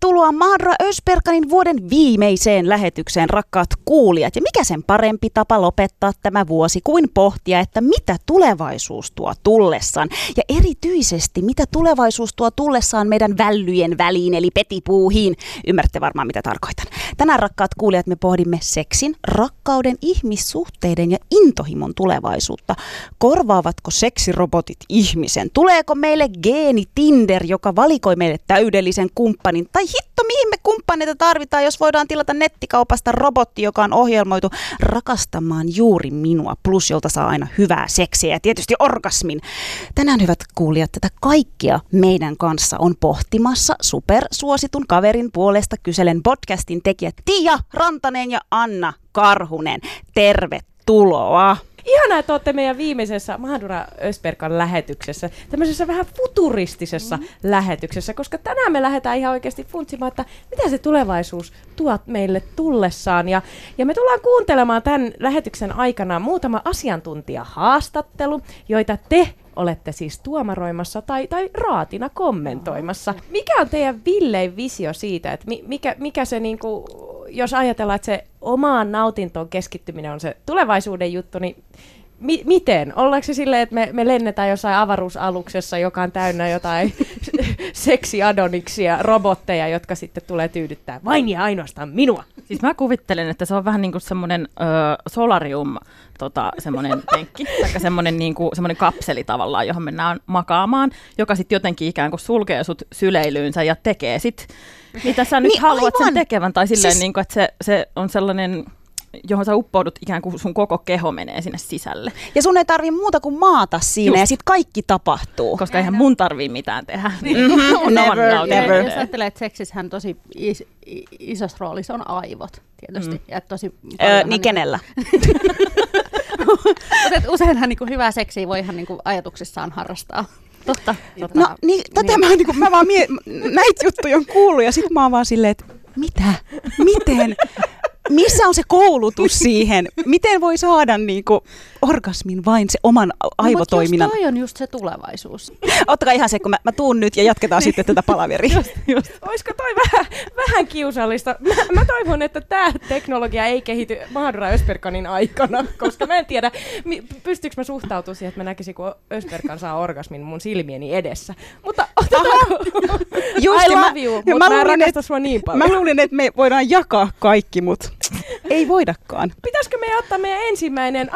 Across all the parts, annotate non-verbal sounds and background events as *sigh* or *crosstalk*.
Tervetuloa Maadra Ösperkanin vuoden viimeiseen lähetykseen, rakkaat kuulijat. Ja mikä sen parempi tapa lopettaa tämä vuosi kuin pohtia, että mitä tulevaisuus tuo tullessaan. Ja erityisesti, mitä tulevaisuus tuo tullessaan meidän vällyjen väliin, eli petipuuhiin. Ymmärrätte varmaan, mitä tarkoitan. Tänään, rakkaat kuulijat, me pohdimme seksin, rakkauden, ihmissuhteiden ja intohimon tulevaisuutta. Korvaavatko seksirobotit ihmisen? Tuleeko meille geeni Tinder, joka valikoi meille täydellisen kumppanin. Tai hitto, mihin me kumppaneita tarvitaan, jos voidaan tilata nettikaupasta robotti, joka on ohjelmoitu rakastamaan juuri minua, plus jolta saa aina hyvää seksiä ja tietysti orgasmin. Tänään, hyvät kuulijat, tätä kaikkia meidän kanssa on pohtimassa supersuositun kaverin puolesta kyselen podcastin tekijät Tia Rantanen ja Anna Karhunen. Tervetuloa! Ihanaa, että olette meidän viimeisessä Mahadura Ösperkan lähetyksessä, tämmöisessä vähän futuristisessa mm. lähetyksessä, koska tänään me lähdetään ihan oikeasti funtsimaan, että mitä se tulevaisuus tuot meille tullessaan. Ja, ja me tullaan kuuntelemaan tämän lähetyksen aikana muutama asiantuntijahaastattelu, joita te olette siis tuomaroimassa tai, tai raatina kommentoimassa. Mikä on teidän villein visio siitä, että mikä, mikä se niinku, jos ajatellaan, että se omaan nautintoon keskittyminen on se tulevaisuuden juttu, niin mi- miten? Ollaanko se silleen, että me, me lennetään jossain avaruusaluksessa, joka on täynnä jotain *laughs* seksiadoniksia, robotteja, jotka sitten tulee tyydyttää vain ja ainoastaan minua? Siis mä kuvittelen, että se on vähän niin kuin semmoinen ö, solarium tota, semmoinen *laughs* penkki, tai semmoinen, niin kuin, semmoinen kapseli tavallaan, johon mennään makaamaan, joka sitten jotenkin ikään kuin sulkee sut syleilyynsä ja tekee sitten, mitä sä nyt niin, haluat aivan. sen tekevän, tai silleen, siis... niin kuin, että se, se on sellainen johon sä uppoudut ikään kuin sun koko keho menee sinne sisälle. Ja sun ei tarvi muuta kuin maata siinä Just. ja sitten kaikki tapahtuu. Koska eihän mun tarvii mitään tehdä. *laughs* Mm-hmm. never, no, never. Jos ajattelee, että seksissähän tosi is, isossa roolissa on aivot tietysti. Mm. Ja tosi öö, niin kenellä? *laughs* Mutta useinhan niin kuin hyvää seksiä voi ihan niin kuin ajatuksissaan harrastaa. Totta. totta. No niin, tätä niin. Mä, niin kuin, mä vaan mie- näitä juttuja on kuullut ja sitten mä oon vaan silleen, että mitä? Miten? missä on se koulutus siihen? Miten voi saada niin kuin, orgasmin vain se oman aivotoiminnan? No, mutta on just se tulevaisuus. Ottakaa ihan se, kun mä, mä tuun nyt ja jatketaan sitten tätä palaveria. *laughs* Just, just. Olisiko toi vähän, vähän kiusallista? Mä, mä toivon, että tämä teknologia ei kehity Mahadura Ösperkanin aikana, koska mä en tiedä, pystyykö mä suhtautumaan siihen, että mä näkisin, kun Ösperkan saa orgasmin mun silmieni edessä. Mutta otetaanko? Just, I love you, mutta mä, mä en rakasta sua niin paljon. Mä luulin, että me voidaan jakaa kaikki, mutta ei voidakaan. Pitäisikö me ottaa meidän ensimmäinen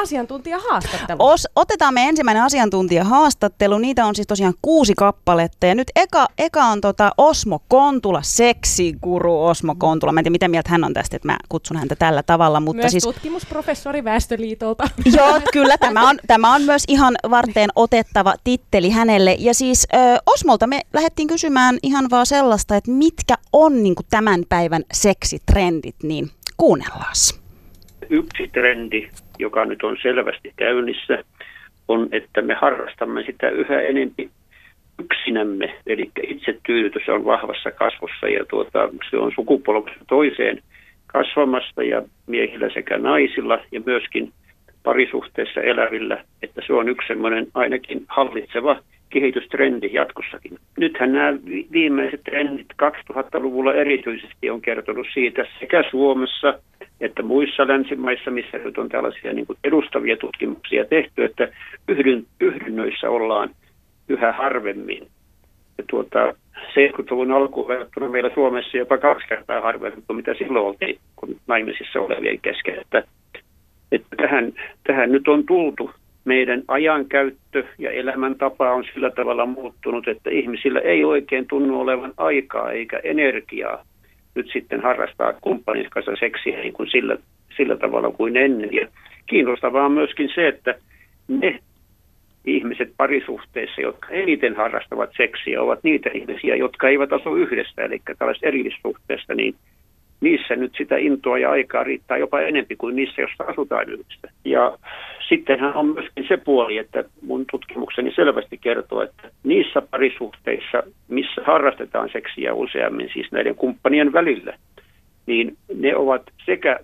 asiantuntijahaastattelu? Os, otetaan me ensimmäinen asiantuntijahaastattelu. Niitä on siis tosiaan kuusi kappaletta. Ja nyt eka, eka on tota Osmo Kontula, seksiguru Osmo Kontula. Mä en tiedä, mitä mieltä hän on tästä, että mä kutsun häntä tällä tavalla. Mutta myös siis... tutkimusprofessori Väestöliitolta. *laughs* Joo, kyllä. Tämä on, tämä on myös ihan varteen otettava titteli hänelle. Ja siis ö, Osmolta me lähdettiin kysymään ihan vaan sellaista, että mitkä on niin tämän päivän seksitrendit, niin Kuunnellaan. Yksi trendi, joka nyt on selvästi käynnissä, on, että me harrastamme sitä yhä enempi yksinämme. Eli itsetyydytys on vahvassa kasvussa ja tuota, se on sukupolvesta toiseen kasvamasta ja miehillä sekä naisilla ja myöskin parisuhteessa elävillä, että se on yksi semmoinen ainakin hallitseva kehitystrendi jatkossakin. Nythän nämä viimeiset trendit 2000-luvulla erityisesti on kertonut siitä sekä Suomessa että muissa länsimaissa, missä nyt on tällaisia niin kuin edustavia tutkimuksia tehty, että yhdyn, yhdynnöissä ollaan yhä harvemmin. Ja tuota, 70-luvun alkuun verrattuna meillä Suomessa jopa kaksi kertaa harvemmin kuin mitä silloin oltiin kun naimisissa olevien kesken. Että, että tähän, tähän nyt on tultu meidän ajankäyttö ja elämäntapa on sillä tavalla muuttunut, että ihmisillä ei oikein tunnu olevan aikaa eikä energiaa nyt sitten harrastaa kumppanin kanssa seksiä niin kuin sillä, sillä tavalla kuin ennen. Ja kiinnostavaa on myöskin se, että ne ihmiset parisuhteissa, jotka eniten harrastavat seksiä, ovat niitä ihmisiä, jotka eivät asu yhdessä, eli tällaisesta erillissuhteesta, niin niissä nyt sitä intoa ja aikaa riittää jopa enempi kuin niissä, joissa asutaan yhdessä. Ja sittenhän on myöskin se puoli, että mun tutkimukseni selvästi kertoo, että niissä parisuhteissa, missä harrastetaan seksiä useammin, siis näiden kumppanien välillä, niin ne ovat sekä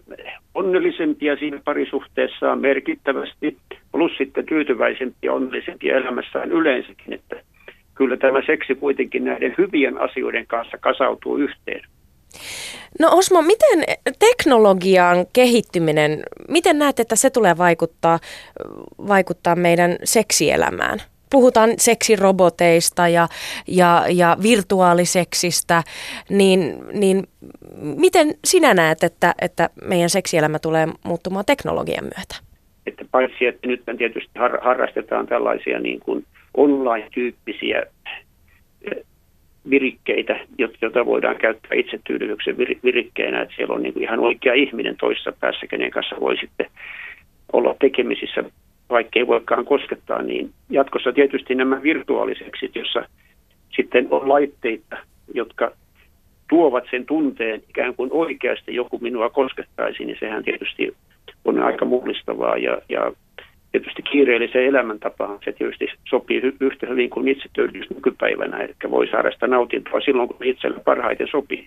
onnellisempia siinä parisuhteessaan merkittävästi, plus sitten tyytyväisempiä onnellisempia elämässään yleensäkin, että kyllä tämä seksi kuitenkin näiden hyvien asioiden kanssa kasautuu yhteen. No Osmo, miten teknologian kehittyminen, miten näet, että se tulee vaikuttaa, vaikuttaa meidän seksielämään? Puhutaan seksiroboteista ja, ja, ja virtuaaliseksistä, niin, niin miten sinä näet, että, että meidän seksielämä tulee muuttumaan teknologian myötä? Että paitsi, että nyt tietysti har, harrastetaan tällaisia niin kuin online-tyyppisiä virikkeitä, joita voidaan käyttää itsetyydytyksen virikkeinä, että siellä on niin kuin ihan oikea ihminen toisessa päässä, kenen kanssa voi sitten olla tekemisissä, vaikka ei voikaan koskettaa, niin jatkossa tietysti nämä virtuaaliseksit, jossa sitten on laitteita, jotka tuovat sen tunteen ikään kuin oikeasti joku minua koskettaisi, niin sehän tietysti on aika mullistavaa ja, ja tietysti kiireelliseen elämäntapaan se tietysti sopii hy- yhtä hyvin kuin itsetyydytys nykypäivänä, eli voi saada sitä nautintoa silloin, kun itselle parhaiten sopii.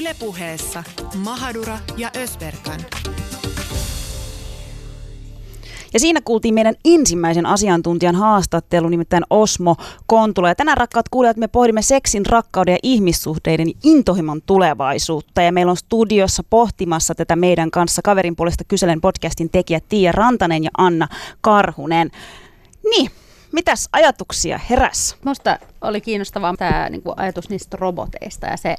Ylepuheessa Mahadura ja Ösberkan. Ja siinä kuultiin meidän ensimmäisen asiantuntijan haastattelu, nimittäin Osmo Kontula. Ja tänään rakkaat kuulijat, me pohdimme seksin, rakkauden ja ihmissuhteiden intohimon tulevaisuutta. Ja meillä on studiossa pohtimassa tätä meidän kanssa kaverin puolesta kyselen podcastin tekijät Tiia Rantanen ja Anna Karhunen. Niin, mitäs ajatuksia heräs? Musta oli kiinnostavaa tämä niin kuin ajatus niistä roboteista ja se,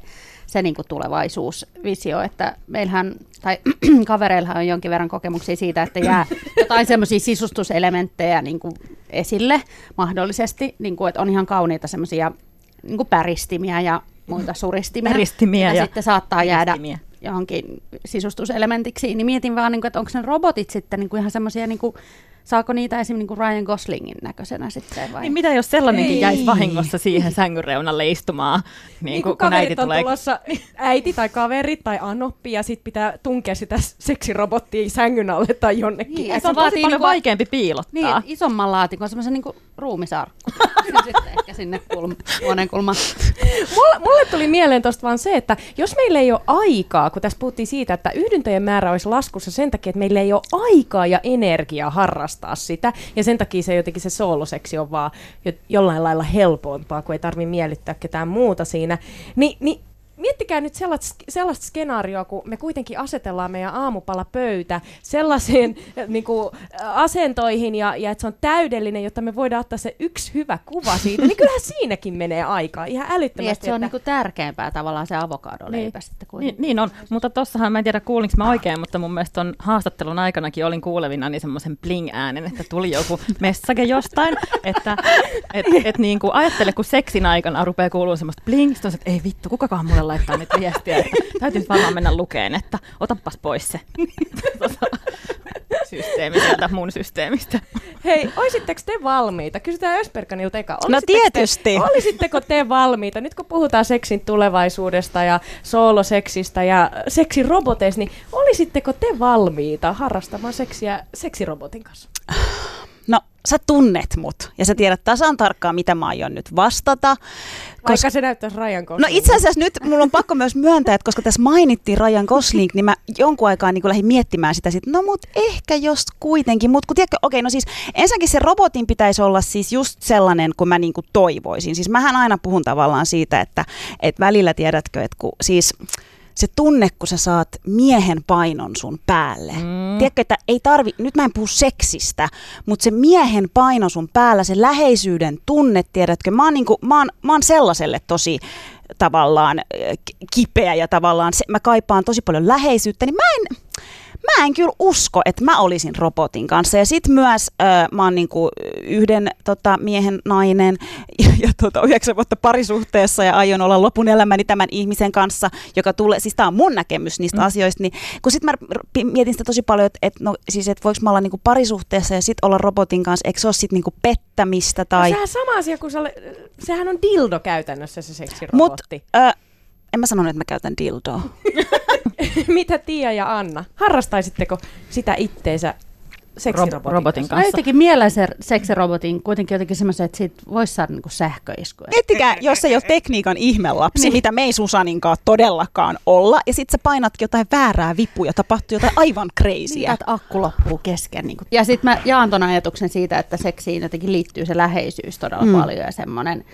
se niin kuin tulevaisuusvisio, että meillähän, tai *clears throat* kavereillahan on jonkin verran kokemuksia siitä, että jää jotain semmoisia sisustuselementtejä niin kuin esille mahdollisesti, niin kuin, että on ihan kauniita semmoisia niin kuin päristimiä ja muita suristimia. Päristimiä ja, ja sitten saattaa jäädä päristimiä. johonkin sisustuselementiksi, niin mietin vaan, niin kuin, että onko ne robotit sitten niin kuin ihan semmoisia, niin kuin, saako niitä esimerkiksi niin kuin Ryan Goslingin näköisenä sitten vai? Niin mitä jos sellainenkin Ei. jäisi vahingossa siihen sängyn reunalle istumaan, niin, Niin kun, kun äiti on tulee... tulossa, äiti tai kaveri tai anoppi, ja sitten pitää tunkea sitä seksirobottia sängyn alle tai jonnekin. Niin, Ja se on tosi paljon niinku- vaikeampi piilottaa. Niin, isomman laatikon, semmoisen niin ruumisarkku. *laughs* sitten ehkä sinne kulma, kulmaan. Mulle, mulle tuli *laughs* mieleen tuosta vaan se, että jos meillä ei ole aikaa, kun tässä puhuttiin siitä, että yhdyntöjen määrä olisi laskussa sen takia, että meillä ei ole aikaa ja energiaa harrastaa sitä, ja sen takia se jotenkin se sooloseksi on vaan jo, jollain lailla helpompaa, kun ei tarvi miellyttää ketään muuta siinä, Ni, niin Miettikää nyt sellaista, sellaista skenaarioa, kun me kuitenkin asetellaan meidän aamupalapöytä sellaisiin niin kuin, asentoihin ja, ja että se on täydellinen, jotta me voidaan ottaa se yksi hyvä kuva siitä, niin kyllähän siinäkin menee aikaa ihan älyttömästi. Niin, että se on että- niinku tärkeämpää tavallaan se avokadoleipä Niin. sitten Niin, kuitenkin. niin on, mutta tossahan mä en tiedä kuulinko mä oikein, mutta mun mielestä ton haastattelun aikanakin olin kuulevina niin semmoisen bling-äänen, että tuli joku message jostain, että et, et niin kuin ajattele, kun seksin aikana rupeaa kuulua semmoista bling, sitten on se, että ei vittu, kukakaan mulle laittaa nyt viestiä, että täytyy varmaan mennä lukeen, että otapas pois se systeemi sieltä mun systeemistä. Hei, olisitteko te valmiita? Kysytään Ösperkanilta eka. No tietysti. Te, olisitteko te valmiita? Nyt kun puhutaan seksin tulevaisuudesta ja sooloseksistä ja seksiroboteista, niin olisitteko te valmiita harrastamaan seksiä seksirobotin kanssa? No, sä tunnet mut ja sä tiedät tasan tarkkaan, mitä mä aion nyt vastata. Vaikka se näyttäisi Ryan No Goslingilta. itse asiassa nyt mulla on pakko myös myöntää, että koska tässä mainittiin Ryan Gosling, niin mä jonkun aikaa niin lähdin miettimään sitä sit, no mut ehkä jos kuitenkin, mut kun tiedätkö, okei no siis ensinnäkin se robotin pitäisi olla siis just sellainen, kuin mä niin kuin toivoisin. Siis mähän aina puhun tavallaan siitä, että, että välillä tiedätkö, että kun siis se tunne, kun sä saat miehen painon sun päälle. Mm. Tiedätkö, että ei tarvi, nyt mä en puhu seksistä, mutta se miehen paino sun päällä, se läheisyyden tunne, tiedätkö, mä oon, niinku, mä oon, mä oon sellaiselle tosi tavallaan ki- kipeä ja tavallaan se, mä kaipaan tosi paljon läheisyyttä, niin mä en, mä en kyllä usko, että mä olisin robotin kanssa. Ja sit myös äh, mä oon niinku yhden tota, miehen nainen ja, ja tota, yhdeksän vuotta parisuhteessa ja aion olla lopun elämäni tämän ihmisen kanssa, joka tulee, siis tää on mun näkemys niistä mm. asioista, niin kun sit mä mietin sitä tosi paljon, että et, no, siis, et voiko mä olla niinku parisuhteessa ja sit olla robotin kanssa, eikö se ole sit niinku pettämistä tai... No, sehän sama asia kuin se, sehän on dildo käytännössä se Mut, seksirobotti. ö, en mä sanonut, että mä käytän dildoa. *laughs* *laughs* Mitä Tiia ja Anna? Harrastaisitteko sitä itteensä seksirobotin robotin kanssa? Mä kanssa. jotenkin mielen sen seksirobotin kuitenkin jotenkin semmoisen, että siitä voisi saada niinku sähköiskuja. Miettikää, jos ei ole tekniikan ihmelapsi, niin. mitä me ei Susaninkaan todellakaan olla, ja sit sä painatkin jotain väärää vipuja, tapahtuu jotain aivan crazyä. että akku loppuu kesken. Niin ja sitten mä jaan ton ajatuksen siitä, että seksiin jotenkin liittyy se läheisyys todella mm. paljon ja semmoinen,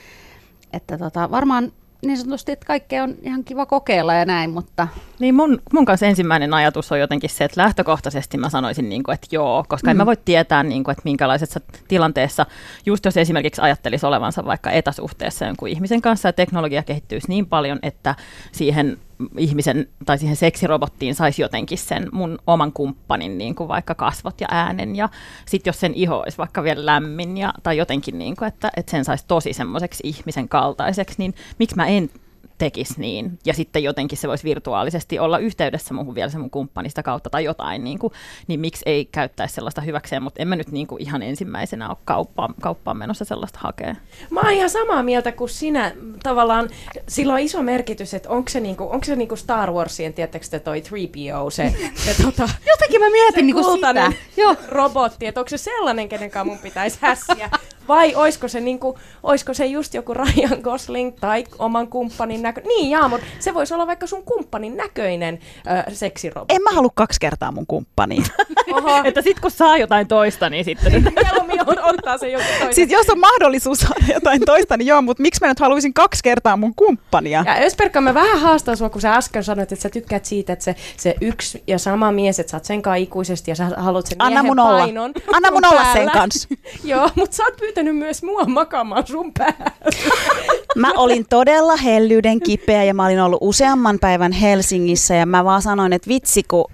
että tota, varmaan niin sanotusti, että kaikkea on ihan kiva kokeilla ja näin, mutta Niin mun, mun kanssa ensimmäinen ajatus on jotenkin se, että lähtökohtaisesti mä sanoisin, niin kuin, että joo, koska mm. en mä voi tietää, niin kuin, että minkälaisessa tilanteessa, just jos esimerkiksi ajattelisi olevansa vaikka etäsuhteessa jonkun ihmisen kanssa ja teknologia kehittyisi niin paljon, että siihen ihmisen tai siihen seksirobottiin saisi jotenkin sen mun oman kumppanin niin kuin vaikka kasvot ja äänen. Ja sitten jos sen iho olisi vaikka vielä lämmin ja, tai jotenkin niin kuin, että, että sen saisi tosi semmoiseksi ihmisen kaltaiseksi, niin miksi mä en tekisi niin. Ja sitten jotenkin se voisi virtuaalisesti olla yhteydessä muuhun vielä se mun kumppanista kautta tai jotain, niin, kuin, niin miksi ei käyttäisi sellaista hyväkseen, mutta en mä nyt niin kuin ihan ensimmäisenä ole kauppaan, kauppaan menossa sellaista hakea. Mä oon ihan samaa mieltä kuin sinä. Tavallaan sillä on iso merkitys, että onko se, niinku, onko se niinku Star Warsien, tiedättekö te toi 3PO, se, se *laughs* tota, jotenkin mä mietin se niinku kultainen sitä. Robotti, että onko se sellainen, kenen kanssa mun pitäisi hässiä, *laughs* vai oisko se, niinku, oisko se just joku Ryan Gosling tai oman kumppanin näkö... Niin jaa, mutta se voisi olla vaikka sun kumppanin näköinen ö, seksirobotti. En mä halua kaksi kertaa mun kumppaniin. *laughs* Että sitten kun saa jotain toista, niin sitten mieluummin on, ottaa se joku toinen. Siis jos on mahdollisuus saada jotain toista, niin joo, mutta miksi mä nyt haluaisin kaksi kertaa mun kumppania? Ja Ösperkka, mä vähän haastan sua, kun sä äsken sanoit, että sä tykkäät siitä, että se, se yksi ja sama mies, että sä oot sen kanssa ikuisesti ja sä haluat sen Anna miehen mun olla. painon Anna mun olla sen kanssa. *laughs* Joo, mutta sä oot pyytänyt myös mua makaamaan sun päällä. *laughs* Mä olin todella hellyyden kipeä ja mä olin ollut useamman päivän Helsingissä ja mä vaan sanoin, että vitsi kun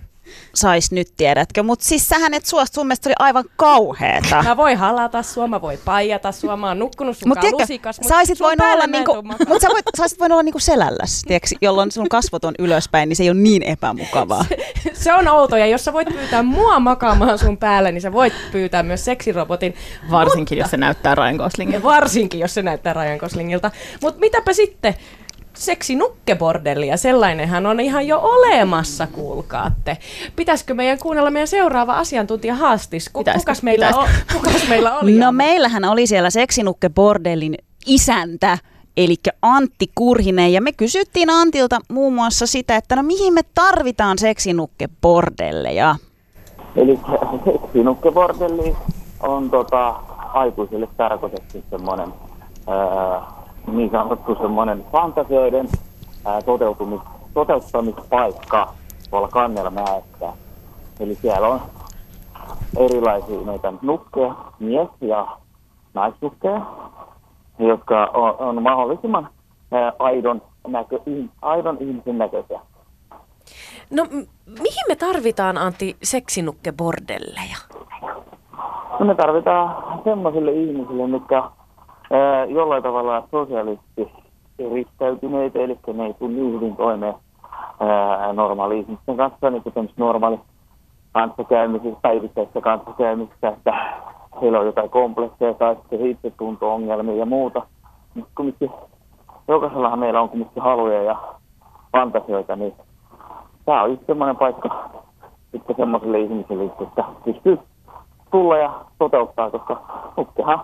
sais nyt, tiedätkö. Mutta siis sähän et suostu, sun mielestä se oli aivan kauheeta. Mä voin halata sua, mä voin paijata sua, mä oon nukkunut sun Mut tiedätkö, lusikas, mut saisit päällä olla niinku, mut sä voit, saisit voinut olla niinku selälläs, tiedätkö, jolloin sun kasvot on ylöspäin, niin se ei ole niin epämukavaa. Se on outo, ja jos sä voit pyytää mua makaamaan sun päälle, niin sä voit pyytää myös seksirobotin. varsinkin, jos se näyttää Ryan Goslingin. Ja varsinkin, jos se näyttää Ryan Goslingilta. Mutta mitäpä sitten? Seksinukkebordelli ja sellainenhan on ihan jo olemassa, kuulkaatte. Pitäisikö meidän kuunnella meidän seuraava asiantuntija haastis? Ku, Pitäisikö? kukas, meillä on, kukas meillä oli? No meillähän oli siellä seksinukke bordellin isäntä, eli Antti Kurhinen, ja me kysyttiin Antilta muun muassa sitä, että no mihin me tarvitaan seksinukke bordelleja. Eli sinukkebordelli on tota, aikuisille tarkoitettu semmoinen ää, niin sanottu semmoinen fantasioiden ää, toteutumis, toteuttamispaikka tuolla Kannelmäessä. Eli siellä on erilaisia noita nukkeja, mies- ja naisnukkeja, jotka on, on mahdollisimman ää, aidon, näkö, aidon ihmisen näköisiä. No mihin me tarvitaan Antti seksinukkebordelleja? No me tarvitaan semmoisille ihmisille, mitkä ää, jollain tavalla sosiaalisesti eristäytyneitä, eli ne ei tule niin hyvin toimeen normaali ihmisten kanssa, niin kuin normaali kanssakäymisissä, päivittäisissä kanssakäymisissä, että heillä on jotain komplekseja tai sitten itsetunto-ongelmia ja muuta. Mutta kumminkin jokaisellahan meillä on kumminkin haluja ja fantasioita, niin tämä on just semmoinen paikka sitten semmoiselle ihmiselle, että pystyy tulla ja toteuttaa, koska nukkehan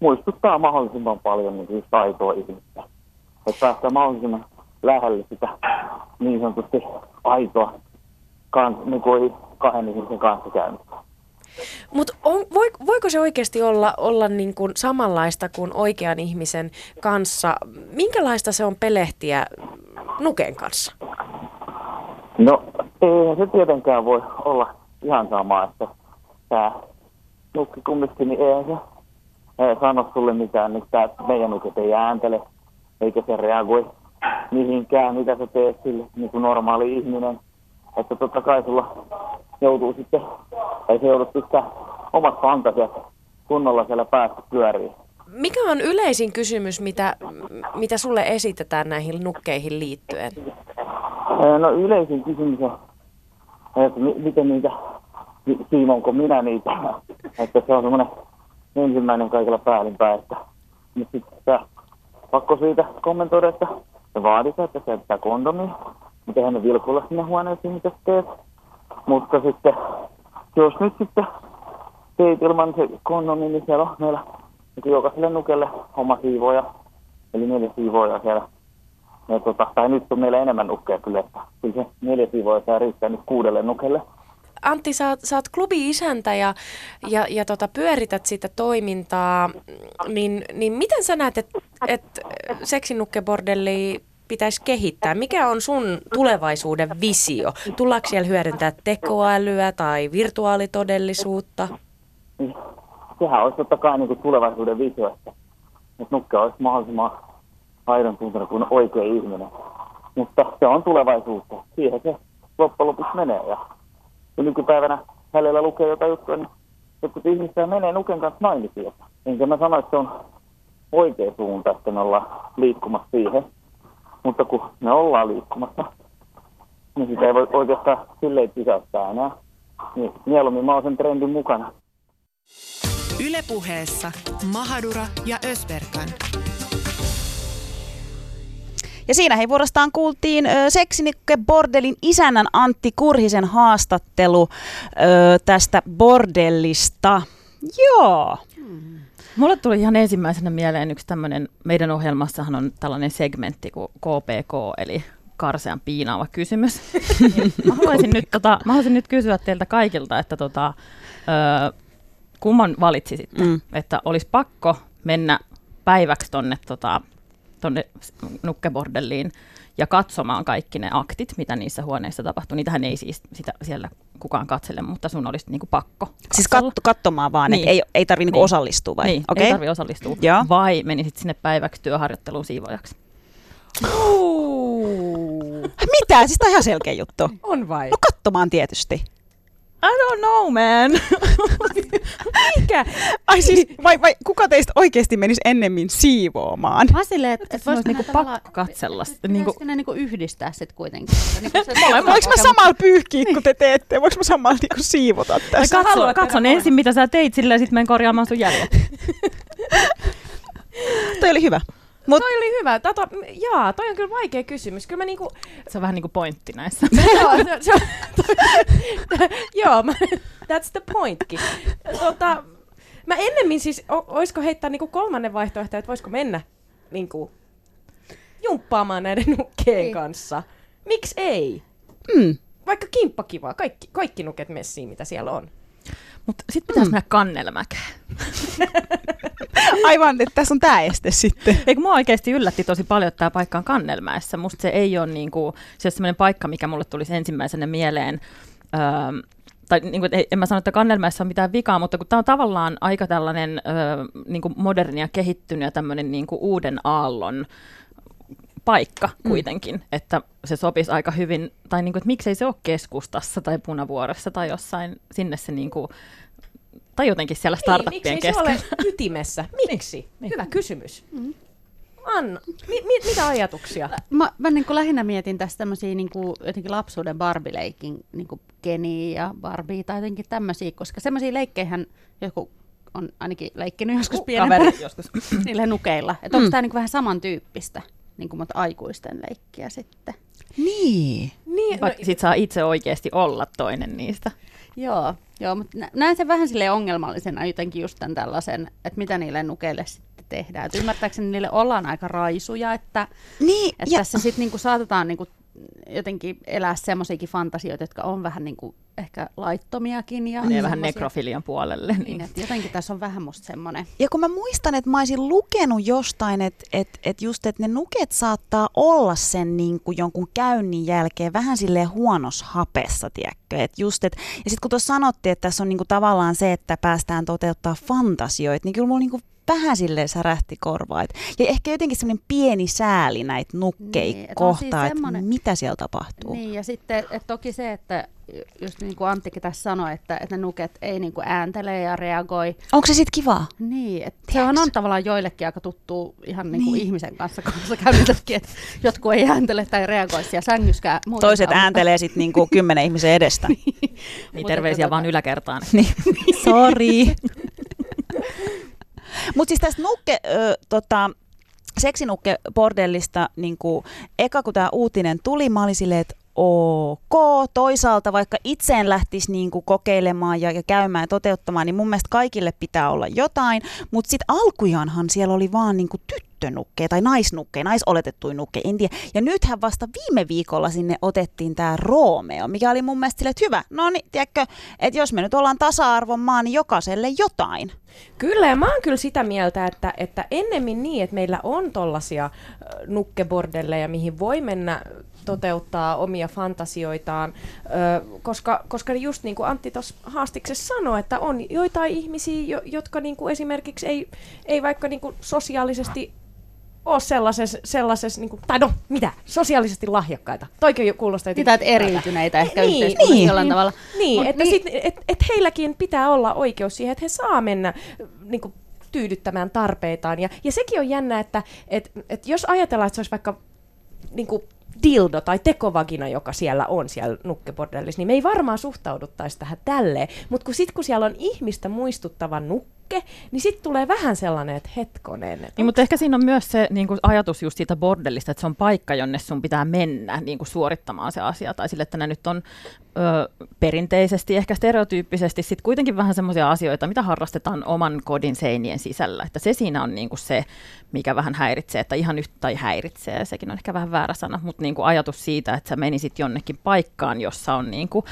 muistuttaa mahdollisimman paljon niin just aitoa ihmistä. Että päästään mahdollisimman lähelle sitä niin sanotusti aitoa kans, niin kuin kahden ihmisen kanssa käymistä. Mutta voi, voiko se oikeasti olla, olla niin kuin samanlaista kuin oikean ihmisen kanssa? Minkälaista se on pelehtiä nuken kanssa? No, eihän se tietenkään voi olla ihan sama, että tämä nukki kumminkin, niin eihän se eh, sano sulle mitään, niin tää meidän nuket ei ääntele, eikä se reagoi mihinkään, mitä sä teet sille niin kuin normaali ihminen. Että totta kai sulla joutuu sitten, ei se joudut pistää omat fantasiat kunnolla siellä päässä pyöriin. Mikä on yleisin kysymys, mitä, mitä sulle esitetään näihin nukkeihin liittyen? No yleisin kysymys on, että mi- miten niitä, si- siimonko minä niitä, että se on semmoinen ensimmäinen kaikilla päällinpäin, että nyt sitten pakko siitä kommentoida, että se vaaditaan, että käyttää kondomi, mutta eihän ne vilkuilla sinne huoneeseen, mitä teet. Mutta sitten, jos nyt sitten teet ilman se kondomi, niin siellä on meillä niin jokaiselle nukelle oma siivoja, eli neljä siivoja siellä. Ja tota, tai nyt on meillä enemmän nukkeja kyllä, että kyllä se neljä siivoja saa riittää nyt kuudelle nukelle. Antti, sä, sä oot klubi-isäntä ja, ja, ja tota, pyörität sitä toimintaa, niin, niin miten sä näet, että et seksinukkebordelli pitäisi kehittää? Mikä on sun tulevaisuuden visio? Tullaanko siellä hyödyntää tekoälyä tai virtuaalitodellisuutta? Sehän olisi totta kai niin kuin tulevaisuuden visio, että, että nukke olisi mahdollisimman aidon tuntunut kuin oikea ihminen. Mutta se on tulevaisuutta. Siihen se loppujen lopuksi menee. Ja kun nykypäivänä hänellä lukee jotain juttua, niin jotkut ihmisiä menee nuken kanssa naimisiin. Enkä mä sano, että se on oikea suunta, että me ollaan liikkumassa siihen. Mutta kun me ollaan liikkumassa, niin sitä ei voi oikeastaan silleen pysäyttää enää. Niin mieluummin mä oon sen trendin mukana. Ylepuheessa Mahadura ja Ösberkan. Ja siinä hei vuorostaan kuultiin ö, Seksinikke Bordelin isännän Antti Kurhisen haastattelu ö, tästä bordellista. Joo. Mulle tuli ihan ensimmäisenä mieleen yksi tämmöinen, meidän ohjelmassahan on tällainen segmentti kuin KPK, eli karsean piinaava kysymys. *laughs* Niin mä, haluaisin nyt, tota, mä haluaisin nyt kysyä teiltä kaikilta, että tota, ö, kumman valitsisitte, mm. että olisi pakko mennä päiväksi tonne, tota, tonne nukkebordelliin ja katsomaan kaikki ne aktit, mitä niissä huoneissa tapahtuu. Niitähän ei siis sitä, siellä kukaan katsele, mutta sun olisi niinku pakko Siis katsella. kat- katsomaan vaan, niin. Että ei, ei tarvitse niinku Niin. osallistua vai? Niin, Okei. ei tarvitse osallistua. Joo. Vai menisit sinne päiväksi työharjoitteluun siivojaksi? Mitä? Siis tää on ihan selkeä juttu. On vai? No katsomaan tietysti. I don't know, man. *laughs* Mikä? Ai siis, vai, vai kuka teistä oikeasti menisi ennemmin siivoamaan? Mä silleen, että et voisiko niinku pakko katsella. sitä, Niinku, ne niinku yhdistää sit kuitenkin. Niinku se Voinko mä samalla pyyhkiä, kun te teette? Voinko mä samalla niinku siivota tässä? katso, haluat katson tehdä ensin, mitä sä teit, sillä sitten menen korjaamaan sun jäljet. Toi oli hyvä. Mut, Toi oli hyvä. Tato, jaa, toi on kyllä vaikea kysymys. Kyllä mä niinku... Se on vähän niin kuin pointti näissä. *laughs* joo, se, se, joo, mä, that's the pointkin. Tota, mä ennemmin siis, o, oisko heittää niinku kolmannen vaihtoehto, että voisiko mennä niinku jumppaamaan näiden nukkeen Niin. kanssa. Miksi ei? mm, Vaikka kimppa kaikki, kaikki nuket messiin, mitä siellä on. Mutta sitten pitäisi mennä kannelmäkeen. *laughs* aivan, että tässä on tää este sitten. Eikö mua oikeasti yllätti tosi paljon, että tämä paikka on Kannelmäessä. Musta se ei ole niinku, se sellainen paikka, mikä mulle tulisi ensimmäisenä mieleen. Öö, tai niin kuin, en mä sano, että Kannelmäessä on mitään vikaa, mutta kun tämä on tavallaan aika tällainen öö, niin kuin moderni ja kehittynyt ja tämmöinen niin kuin uuden aallon paikka kuitenkin, mm. että se sopisi aika hyvin, tai niin kuin, että miksei se ole keskustassa tai punavuoressa tai jossain, sinne se niin kuin, tai jotenkin siellä startuppien niin, miksei se keskellä. ole ytimessä? *laughs* Miksi? niin. Hyvä kysymys. Anna, mi, mi, mitä ajatuksia? Mä, mä niin kuin lähinnä mietin tässä tämmöisiä niin kuin, jotenkin lapsuuden Barbie-leikin niin kuin Kenia ja Barbie tai jotenkin tämmöisiä, koska semmoisia leikkeihän joku on ainakin leikkinyt joskus pienempänä Kaveri joskus. *laughs* niillä nukeilla. Että onko tämä niin vähän samantyyppistä, niin kuin, mutta aikuisten leikkiä sitten? Niin. Niin, Vaikka sit saa itse oikeasti olla toinen niistä. Joo, joo mutta nä- näen sen vähän sille ongelmallisena jotenkin just tämän tällaisen, että mitä niille nukeille sitten tehdään. Et ymmärtääkseni niille ollaan aika raisuja, että, Niin, että ja, tässä sitten niinku saatetaan niinku jotenkin elää semmoisiakin fantasioita, jotka on vähän niinku ehkä laittomiakin. Ja Menee vähän nekrofilian puolelle. Niin, Niin. että jotenkin tässä on vähän musta semmoinen. ja kun mä muistan, että mä olisin lukenut jostain, että et, et just, että ne nuket saattaa olla sen niin kuin jonkun käynnin jälkeen vähän silleen huonos hapessa, tiedätkö? Et just, et, ja sitten kun tuossa sanottiin, että tässä on niin kuin tavallaan se, että päästään toteuttaa fantasioita, niin kyllä mulla niin kuin vähän silleen särähti korvaa. Et, ja ehkä jotenkin semmoinen pieni sääli näitä nukkeja Niin, kohtaan, siis että semmonen- mitä siellä tapahtuu. Niin, ja sitten et toki se, että just niin kuin Anttikin tässä sanoi, että, että ne nuket ei niin kuin ääntele ja reagoi. Onko se sitten kivaa? Niin, että se on, on tavallaan joillekin aika tuttu ihan niin kuin Niin. ihmisen kanssa kanssa käynniltäkin, että jotkut ei ääntele tai reagoi siellä sängyskään. Toiset mutta- ääntelee sitten niinku *laughs* kymmenen ihmisen edestä. Niin Mutta terveisiä että vaan tota- yläkertaan. Niin, sori. *laughs* Mutta siis tästä nukke, ö, tota, seksinukke-bordellista, niin kuin, eka kun tämä uutinen tuli, mä olin silleen, että ok. Toisaalta vaikka itseen lähtisi niin kuin kokeilemaan ja, ja käymään ja toteuttamaan, niin mun mielestä kaikille pitää olla jotain. Mutta sitten alkujaanhan siellä oli vaan niin kuin tyttönukkeja tai naisnukkeja, naisoletettuja nukkeja, en tiedä. Ja nythän vasta viime viikolla sinne otettiin tämä Romeo, mikä oli mun mielestä sille, että hyvä. No niin, tiedätkö, että jos me nyt ollaan tasa-arvon maa, niin jokaiselle jotain. Kyllä, ja mä oon kyllä sitä mieltä, että, että ennemmin niin, että meillä on tollasia nukkebordelleja, mihin voi mennä toteuttaa omia fantasioitaan, ö, koska, koska just niin kuin Antti tuossa haastiksessa sanoi, että on joitain ihmisiä, jo, jotka niin kuin esimerkiksi ei, ei vaikka niin kuin sosiaalisesti ole sellaisessa, sellaisessa niin kuin, tai no mitä, sosiaalisesti lahjakkaita. Toikin kuulostaa Sitä, että eriytyneitä ehkä Niin, yhteiskunnassa niin. jollain tavalla. Niin, Mut että niin- Sit, et, et heilläkin pitää olla oikeus siihen, että he saa mennä niin kuin, tyydyttämään tarpeitaan. Ja, ja sekin on jännä, että et, et jos ajatellaan, että se olisi vaikka niin kuin, dildo tai tekovagina, joka siellä on siellä nukkebordellissa, niin me ei varmaan suhtauduttaisi tähän tälleen. Mutta kun sitten kun siellä on ihmistä muistuttava nukke, niin sitten tulee vähän sellainen, että hetkonen. Niin, mutta ehkä siinä on myös se niin kuin ajatus just siitä bordellista, että se on paikka, jonne sun pitää mennä niin kuin suorittamaan se asia. Tai sille, että ne nyt on ö, perinteisesti, ehkä stereotyyppisesti sit kuitenkin vähän semmoisia asioita, mitä harrastetaan oman kodin seinien sisällä. Että se siinä on niin kuin se, mikä vähän häiritsee, että ihan yhtä tai häiritsee, sekin on ehkä vähän väärä sana, mutta niin kuin ajatus siitä, että sä menisit jonnekin paikkaan, jossa on niin kuin,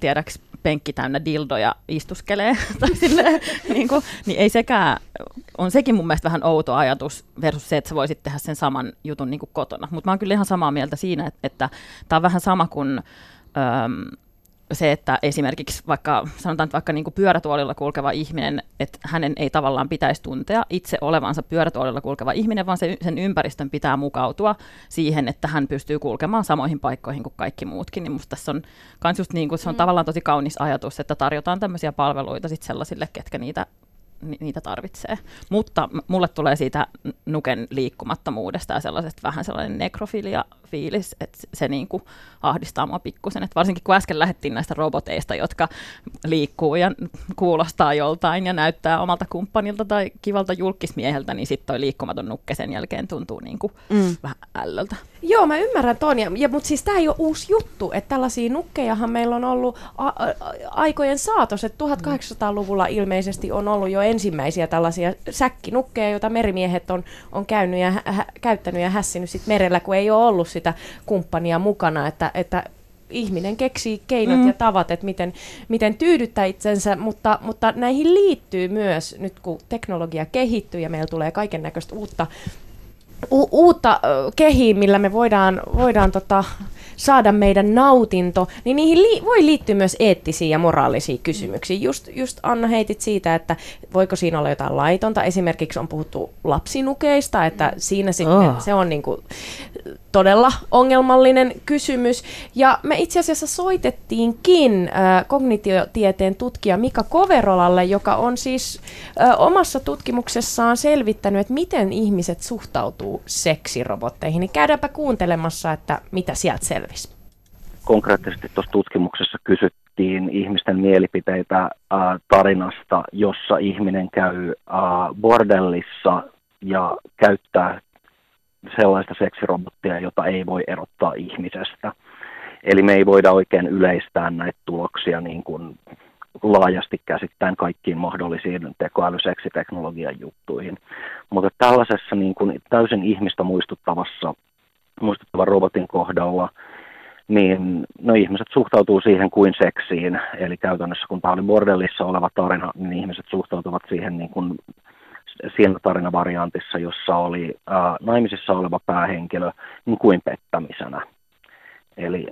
tiedäks, penkki täynnä dildoja istuskelee, *laughs* tai silleen, niin, kuin, niin ei sekään, on sekin mun mielestä vähän outo ajatus versus se, että sä voisit tehdä sen saman jutun niin kuin kotona. Mutta mä oon kyllä ihan samaa mieltä siinä, että, että tämä on vähän sama kuin öm, se, että esimerkiksi vaikka, sanotaan että vaikka niin kuin pyörätuolilla kulkeva ihminen, että hänen ei tavallaan pitäisi tuntea itse olevansa pyörätuolilla kulkeva ihminen, vaan se, sen ympäristön pitää mukautua siihen, että hän pystyy kulkemaan samoihin paikkoihin kuin kaikki muutkin. Niin musta tässä on kans just niin kuin, se on mm. tavallaan tosi kaunis ajatus, että tarjotaan tämmöisiä palveluita sit sellaisille, ketkä niitä ni- niitä tarvitsee. Mutta mulle tulee siitä nuken liikkumattomuudesta ja sellaisesta vähän sellainen nekrofilia-fiilis, että se- se niin kuin ahdistaa mua pikkusen. Et varsinkin kun äsken lähdettiin näistä roboteista, jotka liikkuu ja kuulostaa joltain ja näyttää omalta kumppanilta tai kivalta julkismieheltä, niin sitten toi liikkumaton nukke sen jälkeen tuntuu niin kuin mm. vähän ällöltä. Joo, mä ymmärrän ton, ja, ja, mutta siis tämä ei ole uusi juttu, että tällaisia nukkejahan meillä on ollut a- a- aikojen saatossa, että 1800-luvulla ilmeisesti on ollut jo ensimmäisiä tällaisia säkkinukkeja, joita merimiehet on, on käynyt ja hä- käyttänyt ja hässinyt sit merellä, kun ei ole ollut sitä kumppania mukana, että, että ihminen keksii keinot mm. ja tavat, että miten, miten tyydyttää itsensä, mutta, mutta näihin liittyy myös, nyt kun teknologia kehittyy ja meillä tulee kaiken näköistä uutta u- uutta kehiä, millä me voidaan, voidaan tota, saada meidän nautinto, niin niihin li- voi liittyä myös eettisiä ja moraalisia kysymyksiä. Just, just Anna heitit siitä, että voiko siinä olla jotain laitonta. Esimerkiksi on puhuttu lapsinukeista, että siinä sitten Oh. se on niinku todella ongelmallinen kysymys. Ja me itse asiassa soitettiinkin äh, kognitiotieteen tutkija Mika Koverolalle, joka on siis äh, omassa tutkimuksessaan selvittänyt, että miten ihmiset suhtautuu seksirobotteihin. Niin käydäänpä kuuntelemassa, että mitä sieltä selvisi. konkreettisesti tuossa tutkimuksessa kysyttiin ihmisten mielipiteitä ää, tarinasta, jossa ihminen käy ää, bordellissa ja käyttää sellaista seksirobottia, jota ei voi erottaa ihmisestä. Eli me ei voida oikein yleistää näitä tuloksia niin kuin laajasti käsittäen kaikkiin mahdollisiin tekoälyseksiteknologian juttuihin. Mutta tällaisessa niin kuin täysin ihmistä muistuttavassa muistuttavan robotin kohdalla niin no ihmiset suhtautuu siihen kuin seksiin. Eli käytännössä kun tämä oli bordellissa oleva tarina, niin ihmiset suhtautuvat siihen niin kuin siinä tarinavariantissa, jossa oli ää, naimisissa oleva päähenkilö, niin kuin pettämisenä. Eli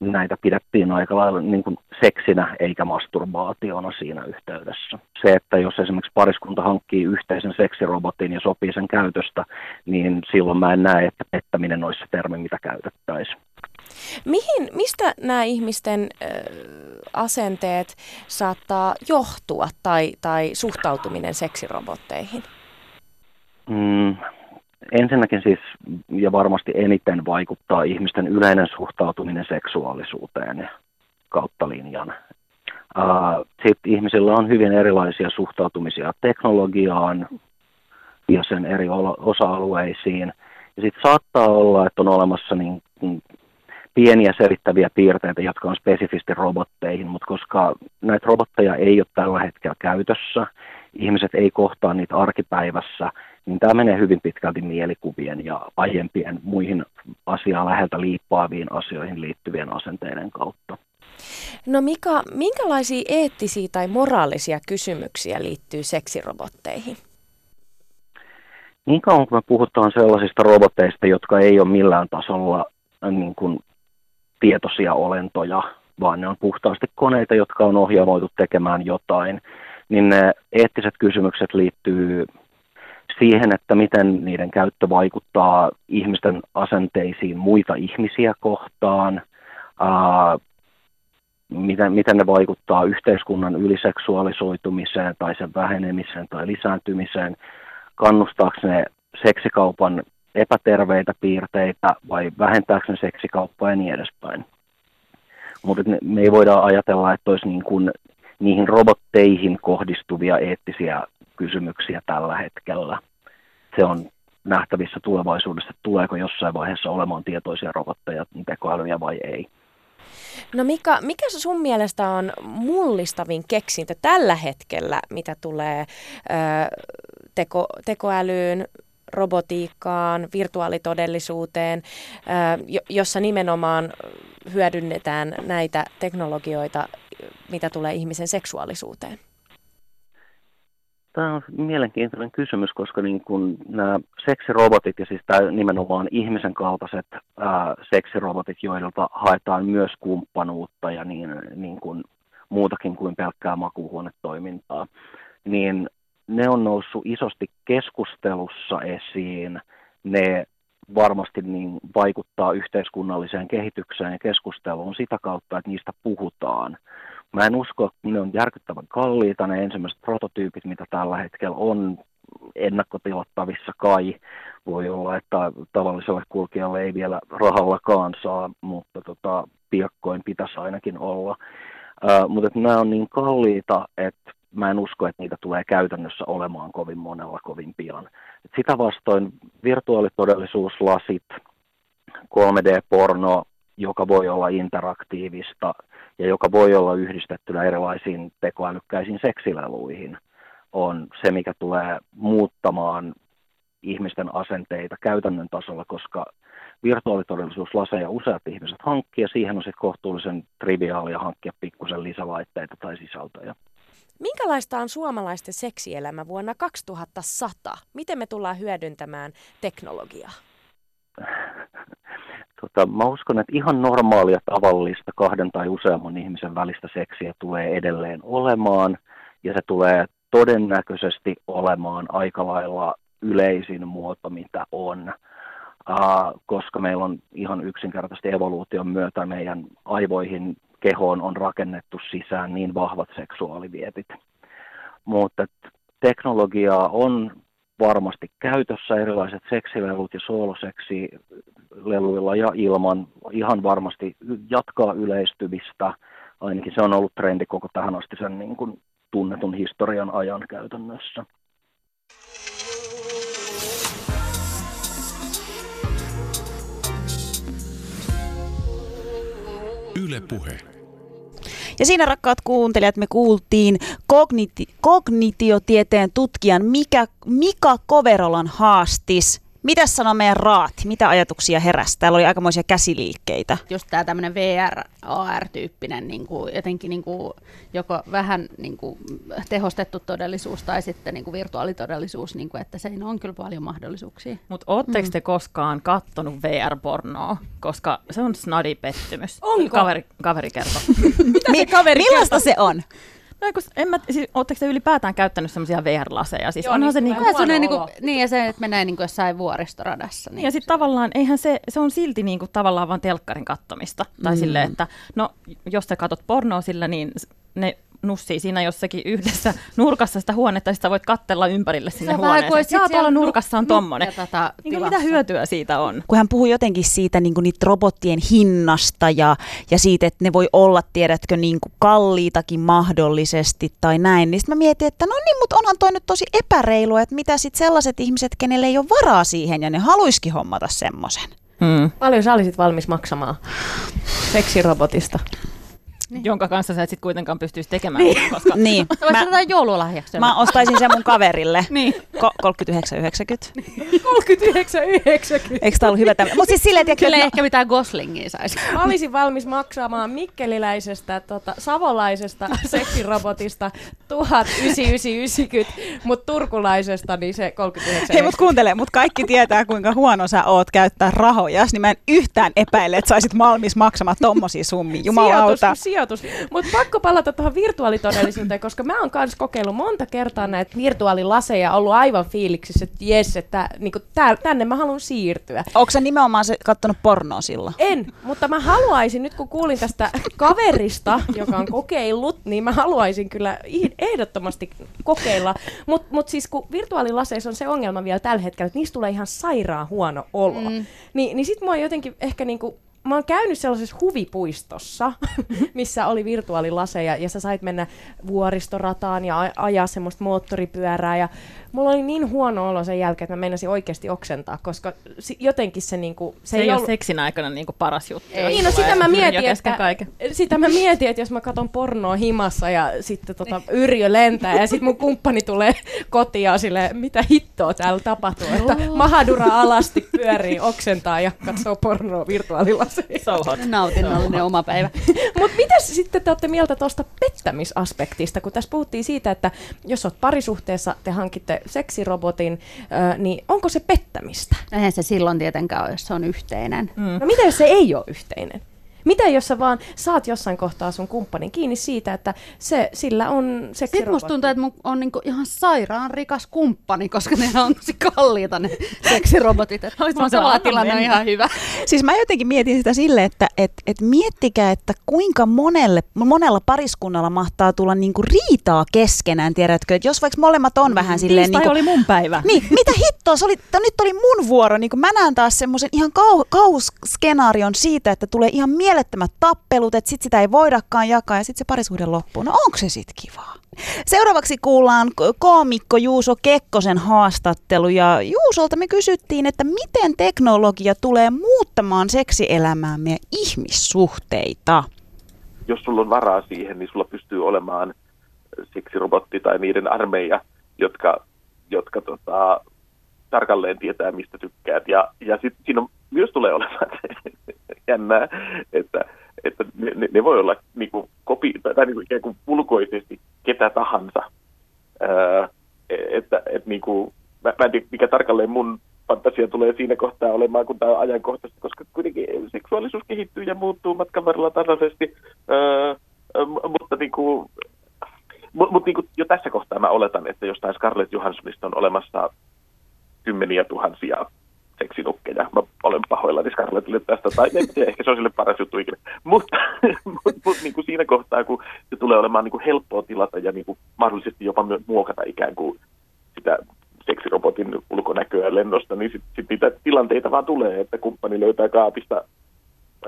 näitä pidettiin aika lailla niin kuin seksinä eikä masturbaationa siinä yhteydessä. Se, että jos esimerkiksi pariskunta hankkii yhteisen seksirobotin ja sopii sen käytöstä, niin silloin mä en näe, että pettäminen olisi se termi, mitä käytettäisiin. Mihin, mistä nämä ihmisten ö, asenteet saattaa johtua tai, tai suhtautuminen seksirobotteihin? Mm, ensinnäkin siis, ja varmasti eniten vaikuttaa ihmisten yleinen suhtautuminen seksuaalisuuteen kautta linjan. Sitten ihmisillä on hyvin erilaisia suhtautumisia teknologiaan, ja sen eri osa-alueisiin. Ja sitten saattaa olla, että on olemassa niin, niin pieniä selittäviä piirteitä, jotka on spesifisti robotteihin, mutta koska näitä robotteja ei ole tällä hetkellä käytössä, ihmiset ei kohtaa niitä arkipäivässä, niin tämä menee hyvin pitkälti mielikuvien ja aiempien muihin asiaan läheltä liippaaviin asioihin liittyvien asenteiden kautta. No Mika, minkälaisia eettisiä tai moraalisia kysymyksiä liittyy seksirobotteihin? Niin kauan kun me puhutaan sellaisista roboteista, jotka ei ole millään tasolla äh, niin kuin tietoisia olentoja, vaan ne on puhtaasti koneita, jotka on ohjelmoitu tekemään jotain, niin ne eettiset kysymykset liittyy siihen, että miten niiden käyttö vaikuttaa ihmisten asenteisiin muita ihmisiä kohtaan, ää, miten, miten ne vaikuttaa yhteiskunnan yliseksuaalisoitumiseen tai sen vähenemiseen tai lisääntymiseen, kannustaako ne seksikaupan epäterveitä piirteitä vai vähentääkö ne seksikauppaa ja niin edespäin. Mutta me ei voida ajatella, että olisi niin kuin niihin robotteihin kohdistuvia eettisiä kysymyksiä tällä hetkellä. Se on nähtävissä tulevaisuudessa, että tuleeko jossain vaiheessa olemaan tietoisia robotteja, tekoälyjä vai ei. No Mika, mikä sun mielestä on mullistavin keksintö tällä hetkellä, mitä tulee ö, teko, tekoälyyn, robotiikkaan, virtuaalitodellisuuteen, jossa nimenomaan hyödynnetään näitä teknologioita, mitä tulee ihmisen seksuaalisuuteen? Tämä on mielenkiintoinen kysymys, koska niin kuin nämä seksirobotit ja siis tämä nimenomaan ihmisen kaltaiset ää, seksirobotit, joilta haetaan myös kumppanuutta ja niin, niin kuin muutakin kuin pelkkää makuuhuonetoimintaa, niin ne on noussut isosti keskustelussa esiin. Ne varmasti niin vaikuttaa yhteiskunnalliseen kehitykseen ja keskusteluun sitä kautta, että niistä puhutaan. Mä en usko, että ne on järkyttävän kalliita, ne ensimmäiset prototyypit, mitä tällä hetkellä on ennakkotilattavissa kai. Voi olla, että tavalliselle kulkijalle ei vielä rahallakaan saa, mutta tota, piakkoin pitäisi ainakin olla. Uh, mutta nämä on niin kalliita, että mä en usko, että niitä tulee käytännössä olemaan kovin monella kovin pian. Et sitä vastoin virtuaalitodellisuuslasit, 3D-porno, joka voi olla interaktiivista ja joka voi olla yhdistettynä erilaisiin tekoälykkäisiin seksileluihin, on se, mikä tulee muuttamaan ihmisten asenteita käytännön tasolla, koska virtuaalitodellisuuslaseja useat ihmiset hankkii ja siihen on sitten kohtuullisen triviaalia hankkia pikkusen lisälaitteita tai sisältöjä. Minkälaista on suomalaisten seksielämä vuonna 2100? Miten me tullaan hyödyntämään teknologiaa? Tota, mä uskon, että ihan normaalia tavallista kahden tai useamman ihmisen välistä seksiä tulee edelleen olemaan, ja se tulee todennäköisesti olemaan aika lailla yleisin muoto, mitä on, koska meillä on ihan yksinkertaisesti evoluution myötä meidän aivoihin kehoon on rakennettu sisään niin vahvat seksuaalivietit. Mutta teknologiaa on varmasti käytössä erilaiset seksilelut ja sooloseksileluilla ja ilman ihan varmasti jatkaa yleistymistä. Ainakin se on ollut trendi koko tähän asti sen niin kuin tunnetun historian ajan käytännössä. Yle Puhe. Ja siinä rakkaat kuuntelijat me kuultiin kogniti- kognitiotieteen tutkijan Mika, Mika Koverolan haastis mitä sanoo meidän raati? Mitä ajatuksia heräsi? Täällä oli aikamoisia käsiliikkeitä. Just tämä tämmöinen VR, AR-tyyppinen, niin kuin, jotenkin niin kuin, joko vähän niin kuin, tehostettu todellisuus tai sitten niin kuin virtuaalitodellisuus, niin kuin, että siinä on kyllä paljon mahdollisuuksia. Mutta ootteko mm. te koskaan kattonut VR-pornoa? Koska se on snadi pettymys. Onko? Kaveri, kaveri kertoo. *laughs* Mitä se kaveri Millaista kertoo? se on? No, kun, en mä, siis, ootteko te ylipäätään käyttänyt semmoisia VR-laseja? Siis Joo, onhan niin, se niinku, niin, kuin, niin, ja se, että menee niin kuin jossain vuoristoradassa. Niin ja sitten tavallaan, eihän se, se on silti niinku tavallaan vain telkkarin kattomista. Tai mm. silleen, että no, jos sä katot pornoa sillä, niin ne nussii siinä jossakin yhdessä nurkassa sitä huonetta, sitten sä voit kattella ympärille sinne kuin huoneeseen. Jaa, tuolla nu- nurkassa on tommonen. nukketata Niin mitä hyötyä siitä on? kun hän puhuu jotenkin siitä niin kuin niitä robottien hinnasta ja, ja siitä, että ne voi olla, tiedätkö, niin kuin kalliitakin mahdollisesti tai näin, niin sitten mä mietin, että no niin, mutta onhan toi nyt tosi epäreilu, että mitä sitten sellaiset ihmiset, kenelle ei ole varaa siihen ja ne haluisikin hommata semmoisen. Hmm. Paljon sä olisit valmis maksamaan seksirobotista? Jonka kanssa sä et sit kuitenkaan pystyisi tekemään, niin. koska Niin, mä, ottaa joululahjaksi. mä ostaisin sen mun kaverille. *laughs* Niin. Ko- 39,90. 39,90. Eikö tää ollut hyvä tämä? Mutta siis silleen, tiedätkö, Kyllä että ehkä mitään Goslingia saisi. *laughs* Mä olisin valmis maksamaan mikkeliläisestä, tota, savolaisesta seksirobotista 1990, mutta turkulaisesta niin se 39. Hei, mut kuuntele, mut kaikki tietää, kuinka huono sä oot käyttää rahoja, niin mä en yhtään epäile, että saisit malmis maksamaan tommosia summia. Jumalauta. Sijoitus, sijoitus. Mutta pakko palata tuohon virtuaalitodellisuuteen, koska mä oon kanssa kokeillut monta kertaa näitä virtuaalilaseja, ollut aivan fiiliksissä, että jes, että niinku, tää, tänne mä haluan siirtyä. Onko sä nimenomaan se kattonut pornoa silloin? En, mutta mä haluaisin, nyt kun kuulin tästä kaverista, joka on kokeillut, niin mä haluaisin kyllä ehdottomasti kokeilla. Mutta mut siis kun virtuaalilaseissa on se ongelma vielä tällä hetkellä, että niistä tulee ihan sairaan huono olo. Mm. Ni, niin sit mua jotenkin ehkä niinku, mä oon käynyt sellaisessa huvipuistossa, missä oli virtuaalilaseja ja sä sait mennä vuoristorataan ja ajaa semmoista moottoripyörää ja mulla oli niin huono olo sen jälkeen, että mä meinasin oikeasti oksentaa, koska jotenkin se niinku, se ei ei ole ollut... seksin aikana niinku paras juttu. jos Niin, no sitä mä mietin, että, sitä mä mietin, että jos mä katson pornoa himassa ja sitten tota, Yrjö lentää ja sitten mun kumppani tulee kotiin ja sille, mitä hittoa täällä tapahtuu, että Mahadura alasti pyörii, oksentaa ja katsoo pornoa virtuaalilaseja. *laughs* So hot. Nautinnollinen oma päivä. *laughs* Mutta mitä sitten te olette mieltä tuosta pettämisaspektista, kun tässä puhuttiin siitä, että jos olet parisuhteessa, te hankitte seksirobotin, niin onko se pettämistä? Eihän se silloin tietenkään ole, jos se on yhteinen. Mm. No mitä jos se ei ole yhteinen? Mitä jos sä vaan saat jossain kohtaa sun kumppanin kiinni siitä, että se, sillä on Sitten musta seksirobotti? tuntuu, että mun on niinku ihan sairaan rikas kumppani, koska ne on tosi kalliita ne seksirobotit. Että mun vaan tilanne on ihan hyvä. Siis mä jotenkin mietin sitä sille, että et, et miettikää, että kuinka monelle, monella pariskunnalla mahtaa tulla niinku riitaa keskenään, tiedätkö? Että jos vaikka molemmat on vähän silleen... Niinku, oli mun päivä. niin, mitä hittoa, se oli, t- nyt oli mun vuoro. Niin mä näen taas semmoisen ihan kau, kauhuskenaarion siitä, että tulee ihan mielettömät tappelut, että sit sitä ei voidakaan jakaa ja sitten se parisuhde loppuu. No onko se sit kivaa? Seuraavaksi kuullaan koomikko Juuso Kekkosen haastattelu ja Juusolta me kysyttiin, että miten teknologia tulee muuttamaan seksielämäämme ja ihmissuhteita. jos sulla on varaa siihen, niin sulla pystyy olemaan seksirobotti tai niiden armeija, jotka, jotka tota, tarkalleen tietää, mistä tykkäät. Ja, ja sitten siinä on, myös tulee olemaan *laughs* jännää, että, että ne, ne, voi olla niinku kopi, tai, tai niinku ikään kuin ulkoisesti ketä tahansa. Öö, että et niinku, mä, mä en tiedä, mikä tarkalleen mun fantasia tulee siinä kohtaa olemaan, kun tämä on ajankohtaista, koska kuitenkin seksuaalisuus kehittyy ja muuttuu matkan varrella tasaisesti. M- mutta niin kuin, mut, mut niin kuin jo tässä kohtaa mä oletan, että jostain Scarlett Johanssonista on olemassa kymmeniä tuhansia seksinukkeja. Mä olen pahoillani Scarlettille tästä, tai en tiedä, ehkä se on sille paras juttu ikinä. Mutta *laughs* mut, mut, niin kuin siinä kohtaa, kun se tulee olemaan niin kuin helppoa tilata ja niin kuin mahdollisesti jopa muokata ikään kuin sitä seksirobotin ulkonäköä lennosta, niin sitten sit niitä tilanteita vaan tulee, että kumppani löytää kaapista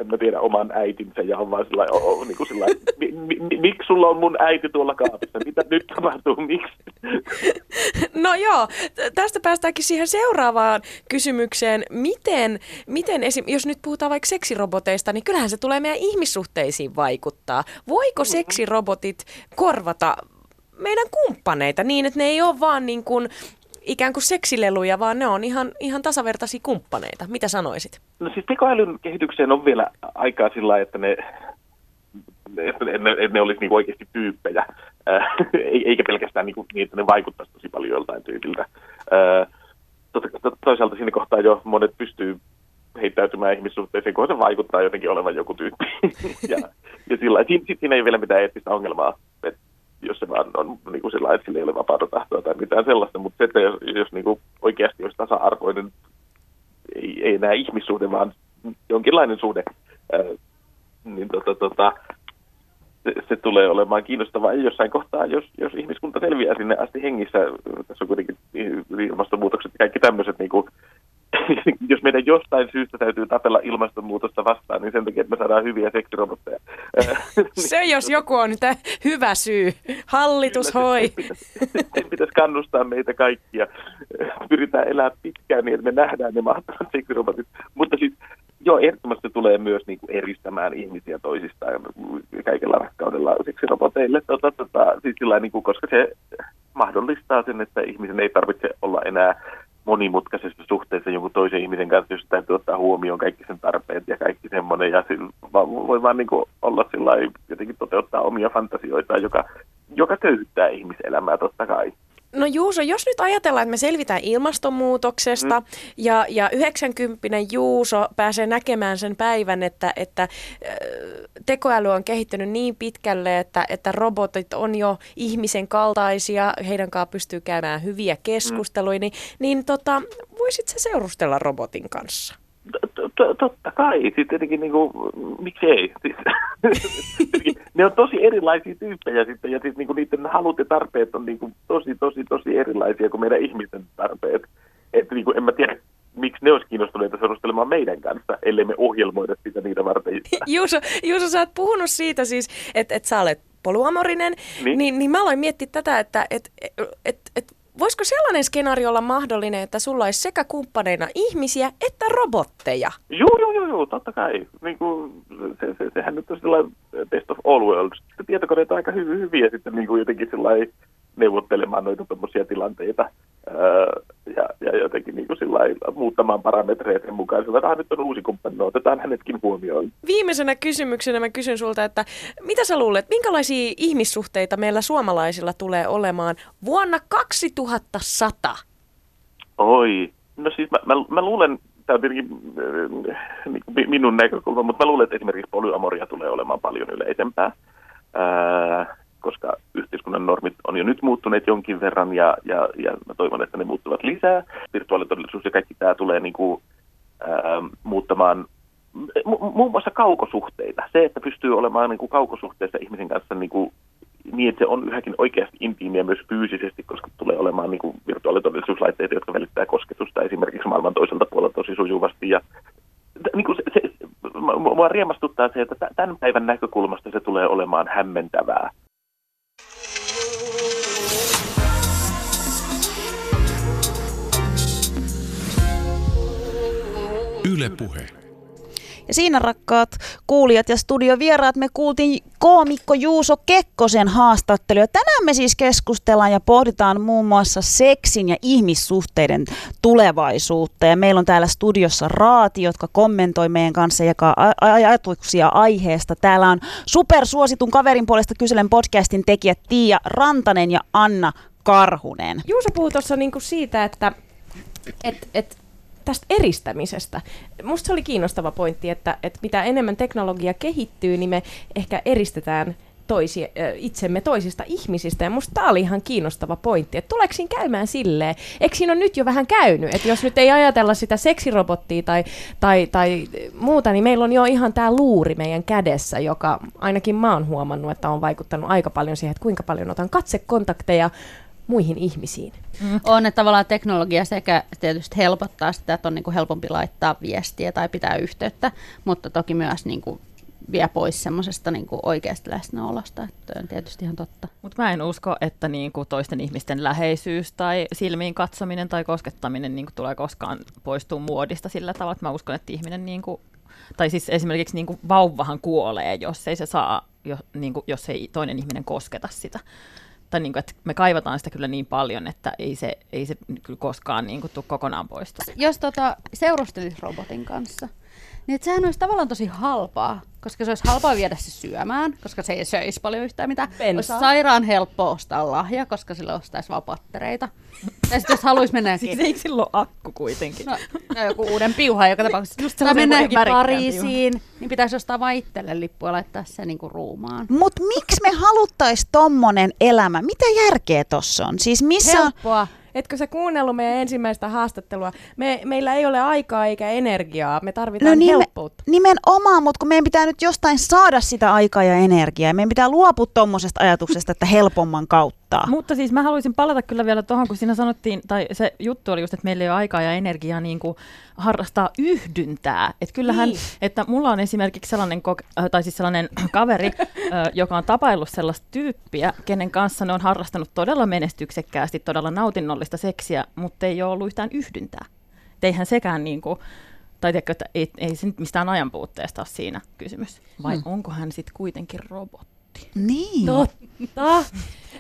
en mä tiedä, oman äitinsä ja on vaan sillä lailla, niin kuin sillä lailla, mi, mi, mi, miksi sulla on mun äiti tuolla kaapissa? Mitä nyt tapahtuu? Miksi? *laughs* No joo, tästä päästäänkin siihen seuraavaan kysymykseen. Miten, miten esim, jos nyt puhutaan vaikka seksiroboteista, niin kyllähän se tulee meidän ihmissuhteisiin vaikuttaa. Voiko seksirobotit korvata meidän kumppaneita niin, että ne ei ole vaan niin kuin, ikään kuin seksileluja, vaan ne on ihan, ihan tasavertaisia kumppaneita. Mitä sanoisit? No siis tekoälyn kehitykseen on vielä aikaa sillä että ne, että ne, ne, ne olisi niin oikeasti tyyppejä, *laughs* ei- eikä pelkästään niin, niin, että ne vaikuttaisi tosi paljon joltain tyypiltä. To- toisaalta siinä kohtaa jo monet pystyy heittäytymään ihmissuhteisiin, kun se vaikuttaa jotenkin olevan joku tyyppi. *laughs* ja, ja sillä siinä, siinä ei ole vielä mitään eettistä ongelmaa, että jos se vaan on niin kuin sillä että sillä ei ole vapaata tahtoa tai mitään sellaista, mutta se, että jos, jos niin kuin oikeasti olisi tasa-arvoinen ei, ei enää ihmissuhde, vaan jonkinlainen suhde, ää, niin tota, tota, se, se tulee olemaan kiinnostavaa. Jossain kohtaa, jos, jos ihmiskunta selviää sinne asti hengissä, tässä on kuitenkin ilmastonmuutokset ja kaikki tämmöiset, niin kuin, jos meidän jostain syystä täytyy tapella ilmastonmuutosta vastaan, niin sen takia, että me saadaan hyviä seksirobotteja. *laughs* Se jos joku on nyt hyvä syy. Hallitus hoi. Sen pitäisi kannustaa meitä kaikkia. Pyritään elää pitkään niin, että me nähdään ne mahtavat seksirobotit. Mutta siis joo, ehdottomasti tulee myös niin kuin eristämään ihmisiä toisistaan kaikella rakkaudella siksi roboteille, tota, tota, siis sillä, niin kuin, koska se mahdollistaa sen, että ihmisen ei tarvitse olla enää monimutkaisessa suhteessa jonkun toisen ihmisen kanssa, jos täytyy ottaa huomioon kaikki sen tarpeet ja kaikki semmoinen, ja sillä, voi vaan niin kuin olla sillä jotenkin toteuttaa omia fantasioitaan, joka, joka köyhyttää ihmiselämää totta kai. No Juuso, jos nyt ajatellaan, että me selvitään ilmastonmuutoksesta mm. ja, ja 90 Juuso pääsee näkemään sen päivän, että, että tekoäly on kehittynyt niin pitkälle, että, että robotit on jo ihmisen kaltaisia, heidän kanssaan pystyy käymään hyviä keskusteluja, mm. niin, niin tota, voisit sä seurustella robotin kanssa? Totta kai, siis tietenkin niin kuin, miksi ei? Siis, *laughs* ne on tosi erilaisia tyyppejä sitten, ja siis niin kuin niiden halut ja tarpeet on niin kuin tosi, tosi, tosi erilaisia kuin meidän ihmisten tarpeet. Että niin kuin, en mä tiedä, miksi ne olisi kiinnostuneita seurustelemaan meidän kanssa, ellei me ohjelmoida sitä niitä varten. *laughs* Juuso, Juuso, sä oot puhunut siitä siis, että, että sä olet poluamorinen, niin, niin, niin mä aloin miettiä tätä, että et, et, et, voisiko sellainen skenaario olla mahdollinen, että sulla olisi sekä kumppaneina ihmisiä että robotteja? Joo, joo, joo, joo totta kai. Niin kuin, se, se, sehän nyt on sellainen best of all worlds. Tietokoneet on aika hyviä, hyviä sitten niin kuin jotenkin neuvottelemaan noita tuommoisia tilanteita öö, ja, ja jotenkin niin kuin muuttamaan parametreja sen mukaan. Sillä että nyt on uusi kumppani, no, otetaan hänetkin huomioon. Viimeisenä kysymyksenä mä kysyn sulta, että mitä sä luulet, minkälaisia ihmissuhteita meillä suomalaisilla tulee olemaan vuonna 2100? Oi, no siis mä, mä, mä luulen, tämä on tietenkin äh, minun näkökulma, mutta mä luulen, että esimerkiksi polyamoria tulee olemaan paljon yleisempää. Äh, koska yhteiskunnan normit on jo nyt muuttuneet jonkin verran ja, ja, ja mä toivon, että ne muuttuvat lisää. Virtuaalitodellisuus ja kaikki tämä tulee niin kuin, ää, muuttamaan mu- muun muassa kaukosuhteita. Se, että pystyy olemaan niin kuin kaukosuhteessa ihmisen kanssa niin, kuin, niin, että se on yhäkin oikeasti intiimiä myös fyysisesti, koska tulee olemaan niin kuin virtuaalitodellisuuslaitteita, jotka välittää kosketusta esimerkiksi maailman toiselta puolelta tosi sujuvasti. Ja, niin kuin se, se, mua riemastuttaa se, että tämän päivän näkökulmasta se tulee olemaan hämmentävää. Ylepuhe. Ja siinä rakkaat kuulijat ja studiovieraat me kuultiin koomikko Juuso Kekkosen haastattelu. Tänään me siis keskustellaan ja pohditaan muun muassa seksin ja ihmissuhteiden tulevaisuutta. Ja meillä on täällä studiossa Raati, jotka kommentoi meidän kanssa ja ajatuksia aiheesta. Täällä on supersuositun kaverin puolesta kyselen podcastin tekijät Tiia Rantanen ja Anna Karhunen. Juuso puhui tuossa niinku siitä, että et, et tästä eristämisestä. Musta se oli kiinnostava pointti, että, että mitä enemmän teknologia kehittyy, niin me ehkä eristetään toisi, itsemme toisista ihmisistä. Ja musta tämä oli ihan kiinnostava pointti, että tuleeko siinä käymään silleen, eikö siinä on nyt jo vähän käynyt, että jos nyt ei ajatella sitä seksirobottia tai, tai, tai muuta, niin meillä on jo ihan tämä luuri meidän kädessä, joka ainakin mä oon huomannut, että on vaikuttanut aika paljon siihen, että kuinka paljon otan katsekontakteja muihin ihmisiin. Mm. On, että tavallaan teknologia sekä tietysti helpottaa sitä, että on niin kuin helpompi laittaa viestiä tai pitää yhteyttä, mutta toki myös niin kuin vie pois semmoisesta niin oikeasta läsnäolosta, että on tietysti ihan totta. Mutta mä en usko, että niin kuin toisten ihmisten läheisyys tai silmiin katsominen tai koskettaminen niin kuin tulee koskaan poistua muodista sillä tavalla, että mä uskon, että ihminen niin kuin, tai siis esimerkiksi niin kuin vauvahan kuolee, jos ei se saa, jo, niin kuin, jos ei toinen ihminen kosketa sitä tai niin kuin, että me kaivataan sitä kyllä niin paljon, että ei se, ei se kyllä koskaan niin kuin, tule kokonaan poistua. Jos tota, seurustelit robotin kanssa, niin että sehän olisi tavallaan tosi halpaa, koska se olisi halpaa viedä se syömään, koska se ei söisi paljon yhtään mitään. Bensa. Olisi sairaan helppo ostaa lahja, koska sillä ostaisi vaan pattereita. Ja sitten jos haluaisi mennä... Siis eikö silloin akku kuitenkin? No, no joku uuden piuha joka tapauksessa. Just tai mennä Pariisiin, piuha. niin pitäisi ostaa vain itselle lippu ja laittaa se niinku ruumaan. Mut miksi me haluttais tommonen elämä? Mitä järkeä tossa on? Siis missä Helppoa. Etkö sä kuunnellut meidän ensimmäistä haastattelua? Me, meillä ei ole aikaa eikä energiaa. Me tarvitaan No nime- helppoutta. Nimenomaan, mutta kun meidän pitää nyt jostain saada sitä aikaa ja energiaa. Meidän pitää luopua tuommoisesta ajatuksesta, että helpomman kautta. Mutta siis mä haluaisin palata kyllä vielä tuohon, kun siinä sanottiin, tai se juttu oli just, että meillä ei ole aikaa ja energiaa niin kuin harrastaa yhdyntää. Että kyllähän, Niin. että mulla on esimerkiksi sellainen, kok- äh, tai siis sellainen *clears throat* kaveri, äh, joka on tapaillut sellaista tyyppiä, kenen kanssa ne on harrastanut todella menestyksekkäästi, todella nautinnollista seksiä, mutta ei ole ollut yhtään yhdyntää. Et eihän sekään niin kuin, tai tiedätkö, että ei, ei se nyt mistään ajanpuutteesta ole siinä kysymys. Vai Hmm. onko hän sitten kuitenkin robotti? Niin. Totta.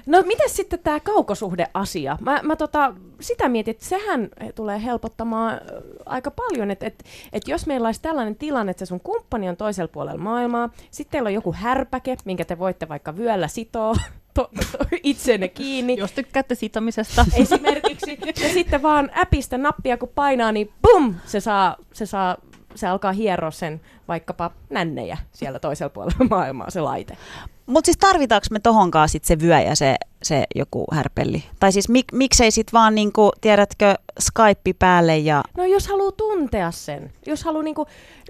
No miten sitten tämä kaukosuhdeasia? Mä, mä tota, sitä mietin, että sehän tulee helpottamaan aika paljon, että et, et jos meillä olisi tällainen tilanne, että se sun kumppani on toisella puolella maailmaa, sitten teillä on joku härpäke, minkä te voitte vaikka vyöllä sitoa *laughs* to, to, itseenne kiinni. Jos tykkäätte sitomisesta. *laughs* Esimerkiksi. Ja sitten vaan äpistä nappia kun painaa, niin bum, se saa, se saa se alkaa hieroa sen vaikkapa nännejä siellä toisella puolella maailmaa, se laite. Mutta siis tarvitaanko me tohonkaan sit se vyö ja se, se joku härpelli? Tai siis mik, miksei sit vaan niinku, tiedätkö, Skype päälle ja... No jos haluaa tuntea sen, jos haluaa niinku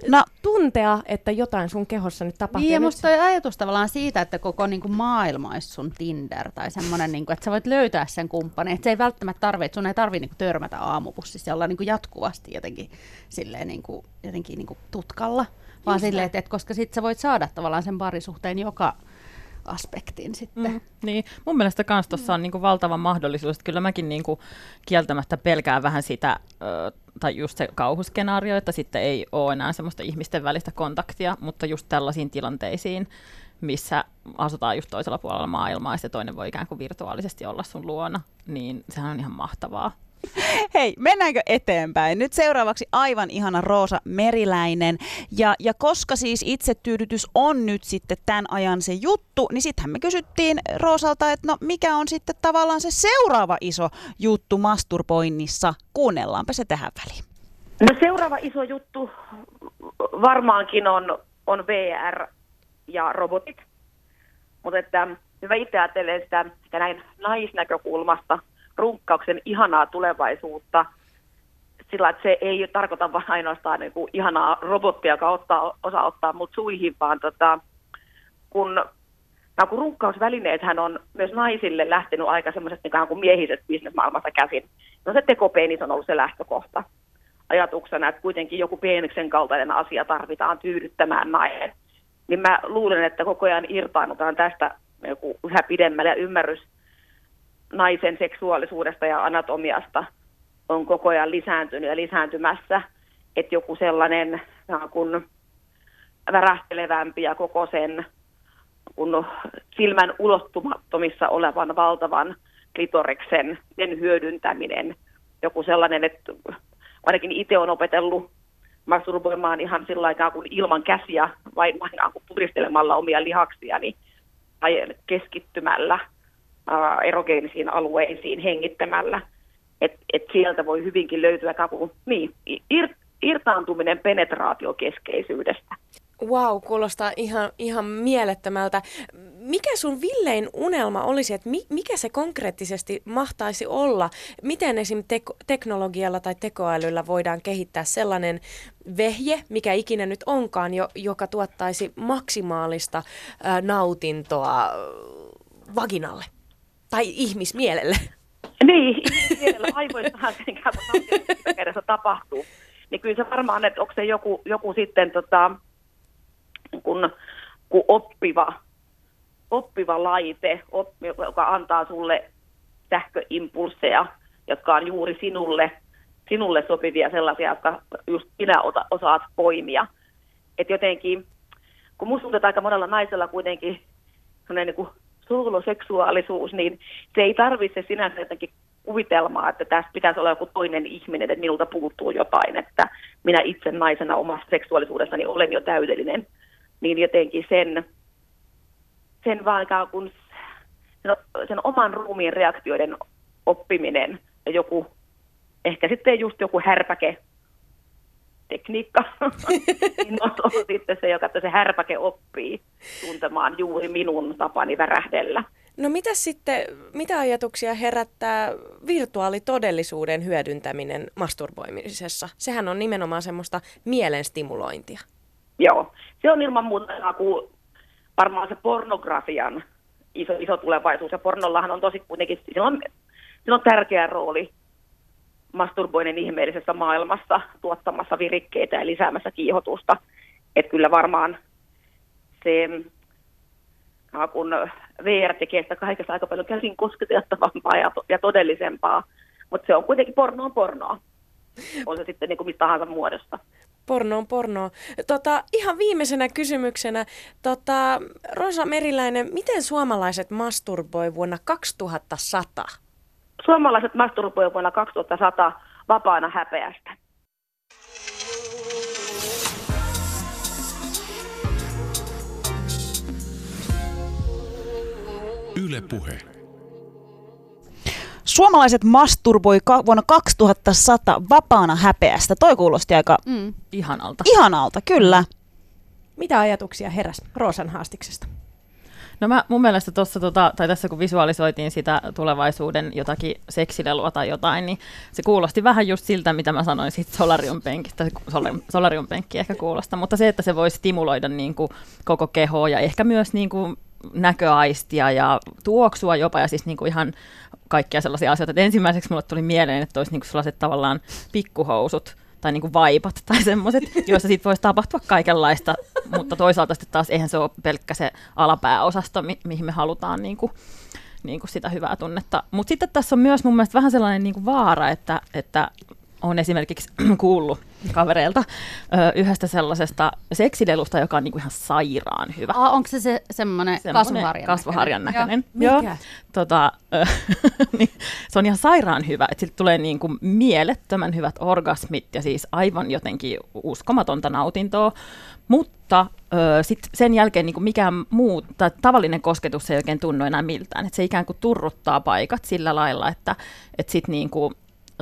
No. tuntea, että jotain sun kehossa nyt tapahtuu. Niin, ja musta toi ajatus tavallaan siitä, että koko niin kuin maailma olisi sun Tinder tai semmoinen, niin kuin, että sä voit löytää sen kumppanin. Että se ei välttämättä tarvitse, että sun ei tarvitse niin kuin törmätä aamupussissa ja olla niin kuin jatkuvasti jotenkin, silleen, niin kuin, jotenkin niin kuin tutkalla. Vaan Just silleen, että, että koska sit sä voit saada tavallaan sen parisuhteen joka aspektin sitten. Mm, niin, mun mielestä kans tuossa on niinku valtava mahdollisuus. että Kyllä mäkin niinku kieltämättä pelkään vähän sitä, ö, tai just se kauhuskenaario, että sitten ei ole enää semmoista ihmisten välistä kontaktia, mutta just tällaisiin tilanteisiin, missä asutaan just toisella puolella maailmaa ja se toinen voi ikään kuin virtuaalisesti olla sun luona, niin sehän on ihan mahtavaa. Hei, mennäänkö eteenpäin? Nyt seuraavaksi aivan ihana Roosa Meriläinen. Ja, ja koska siis itsetyydytys on nyt sitten tämän ajan se juttu, niin sittenhän me kysyttiin Roosalta, että no mikä on sitten tavallaan se seuraava iso juttu masturboinnissa. Kuunnellaanpa se tähän väliin. No seuraava iso juttu varmaankin on, on VR ja robotit. Mutta että mä itse ajattelen sitä, sitä näin naisnäkökulmasta, runkkauksen ihanaa tulevaisuutta, sillä että se ei tarkoita vain ainoastaan niin kuin ihanaa robottia, joka ottaa, osaa ottaa mut suihin, vaan tota, kun, nämä kun runkkausvälineethän on myös naisille lähtenyt aika semmoiset ikään kuin miehiset bisnesmaailmasta käsin. No se tekopenis on ollut se lähtökohta ajatuksena, että kuitenkin joku peeniksen kaltainen asia tarvitaan tyydyttämään nainen. Niin mä luulen, että koko ajan irtaannutaan tästä joku yhä pidemmälle ja ymmärrys naisen seksuaalisuudesta ja anatomiasta on koko ajan lisääntynyt ja lisääntymässä. Että joku sellainen kuin värähtelevämpi ja koko sen kun silmän ulottumattomissa olevan valtavan klitoriksen sen hyödyntäminen. Joku sellainen, että ainakin itse on opetellut masturboimaan ihan sillä aikaa kuin ilman käsiä, vain vain puristelemalla omia lihaksiani tai keskittymällä erogeenisiin alueisiin hengittämällä. Et, et sieltä voi hyvinkin löytyä kuin, niin, ir, irtaantuminen penetraatiokeskeisyydestä. Wow, kuulostaa ihan, ihan mielettömältä. Mikä sun villein unelma olisi, että mi, mikä se konkreettisesti mahtaisi olla? Miten esim. Teko, teknologialla tai tekoälyllä voidaan kehittää sellainen vehje, mikä ikinä nyt onkaan, jo, joka tuottaisi maksimaalista ää, nautintoa vaginalle tai ihmismielelle? Niin, pienellä aivoissahan sen kädessä tapahtuu. Niin kyllä se varmaan, että onko se joku, joku sitten tota, kun, kun oppiva, oppiva laite, oppi, joka antaa sulle sähköimpulseja, jotka on juuri sinulle, sinulle sopivia sellaisia, jotka just sinä osaat poimia. Et jotenkin, kun musta aika monella naisella kuitenkin niin suuloseksuaalisuus, niin se ei tarvitse sinänsä jotenkin kuvitelmaa, että tässä pitäisi olla joku toinen ihminen, että minulta puuttuu jotain, että minä itse naisena omassa seksuaalisuudessani olen jo täydellinen. Niin jotenkin sen, sen vaan sen, sen oman ruumiin reaktioiden oppiminen ja joku, ehkä sitten just joku härpäke tekniikka, *laughs* niin on, sitten se, joka se härpäke oppii tuntemaan juuri minun tapani värähdellä. No mitä sitten, mitä ajatuksia herättää virtuaalitodellisuuden hyödyntäminen masturboimisessa? Sehän on nimenomaan semmoista mielen stimulointia. Joo, se on ilman muuta kuin varmaan se pornografian iso, iso tulevaisuus. Ja pornollahan on tosi kuitenkin, sillä on, sillä on tärkeä rooli masturboinnin ihmeellisessä maailmassa tuottamassa virikkeitä ja lisäämässä kiihotusta. Että kyllä varmaan se, kun VR tekee sitä kaikesta aika paljon käsin kosketettavampaa ja, ja todellisempaa, mutta se on kuitenkin pornoa pornoa. On se sitten niin kuin mistä tahansa muodosta. Porno on porno. Tota, ihan viimeisenä kysymyksenä, tota, Rosa Meriläinen, miten suomalaiset masturboi vuonna 2100? Suomalaiset masturboi vuonna 2100 vapaana häpeästä. Yle Puhe. Suomalaiset masturboi ka- vuonna 2100 vapaana häpeästä. Toi kuulosti aika Mm. Ihanalta. ihanalta, kyllä. Mitä ajatuksia heräs Roosan haastiksesta? No mä, mun mielestä tuossa, tota, tai tässä kun visualisoitiin sitä tulevaisuuden jotakin seksilelua tai jotain, niin se kuulosti vähän just siltä, mitä mä sanoin siitä solariumpenkistä, solariumpenkki ehkä kuulosta, mutta se, että se voi stimuloida niin kuin koko kehoa ja ehkä myös niin kuin näköaistia ja tuoksua jopa ja siis niin kuin ihan kaikkia sellaisia asioita. Et ensimmäiseksi mulle tuli mieleen, että olisi niin kuin sellaiset tavallaan pikkuhousut, tai niin kuin vaipat tai semmoiset, *laughs* joissa sitten voisi tapahtua kaikenlaista, mutta toisaalta sitten taas eihän se ole pelkkä se alapääosasto, mi- mihin me halutaan niin kuin, niin kuin sitä hyvää tunnetta. Mutta sitten tässä on myös mun mielestä vähän sellainen niin kuin vaara, että, että on esimerkiksi *clears throat* kuullut kavereilta ö, yhdestä sellaisesta seksilelusta, joka on niinku ihan sairaan hyvä. Aa, onko se, se semmoinen kasvuharjan kasvuharjan näköinen? näköinen. Mikä? Tota, ö, *laughs* niin, se on ihan sairaan hyvä, että siltä tulee niin kuin mielettömän hyvät orgasmit ja siis aivan jotenkin uskomatonta nautintoa, mutta ö, sit sen jälkeen niin kuin mikään muu tai tavallinen kosketus ei oikein tunnu enää miltään. Et se ikään kuin turruttaa paikat sillä lailla, että et sit niin kuin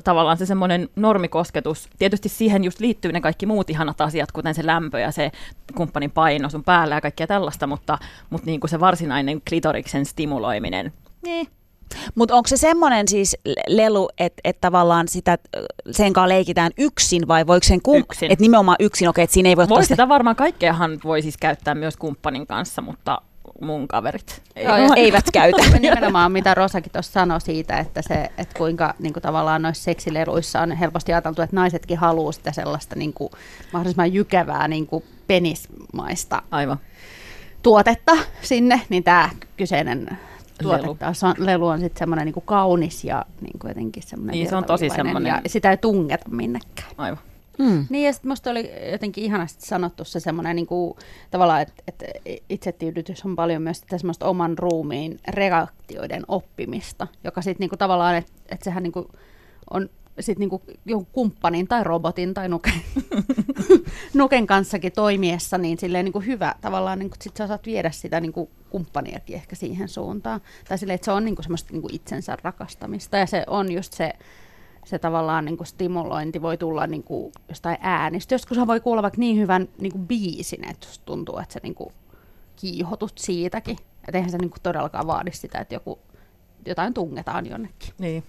tavallaan se semmoinen normikosketus, tietysti siihen just liittyy ne kaikki muut ihanat asiat, kuten se lämpö ja se kumppanin paino sun päällä ja kaikkea tällaista, mutta, mutta niin kuin se varsinainen klitoriksen stimuloiminen, niin. Mutta onko se semmoinen siis lelu, että et tavallaan sitä, ö, sen kanssa leikitään yksin vai voiko sen kum... Yksin. Että nimenomaan yksin, okei, että siinä ei voi voi sitä varmaan kaikkeahan voi siis käyttää myös kumppanin kanssa, mutta mun kaverit ei. Ja- eivät käytä. *laughs* Nimenomaan mitä Rosakin tuossa sanoi siitä, että, se, että kuinka niin kuin tavallaan noissa seksileluissa on helposti ajateltu, että naisetkin haluaa sitä sellaista niin kuin, mahdollisimman jykevää niin kuin penismaista Aivan. tuotetta sinne, niin tämä kyseinen tuote Lelu. taas on, lelu on sitten semmoinen niin kaunis ja niin kuin jotenkin semmoinen Niin, se on tosi semmoinen- Ja sitä ei tungeta minnekään. Aivan. Mm. Niin ja sitten musta oli jotenkin ihanasti sanottu se semmoinen niinku, tavallaan, että et itsetyydytys on paljon myös sitä semmoista oman ruumiin reaktioiden oppimista, joka sitten niinku tavallaan, että et sehän niinku on sitten niinku jonkun kumppanin tai robotin tai nuken, *laughs* nuken kanssakin toimiessa, niin silleen niinku hyvä tavallaan, niinku, sit sä osaat viedä sitä niinku kumppaniakin ehkä siihen suuntaan. Tai silleen, että se on niinku semmoista niinku itsensä rakastamista ja se on just se, se tavallaan niin kuin stimulointi voi tulla niin kuin jostain äänistä. Joskus voi kuulla vaikka niin hyvän niin kuin biisin, että tuntuu, että sä niin kuin kiihotut siitäkin. Että eihän se niin kuin todellakaan vaadi sitä, että joku, jotain tungetaan jonnekin. Niin.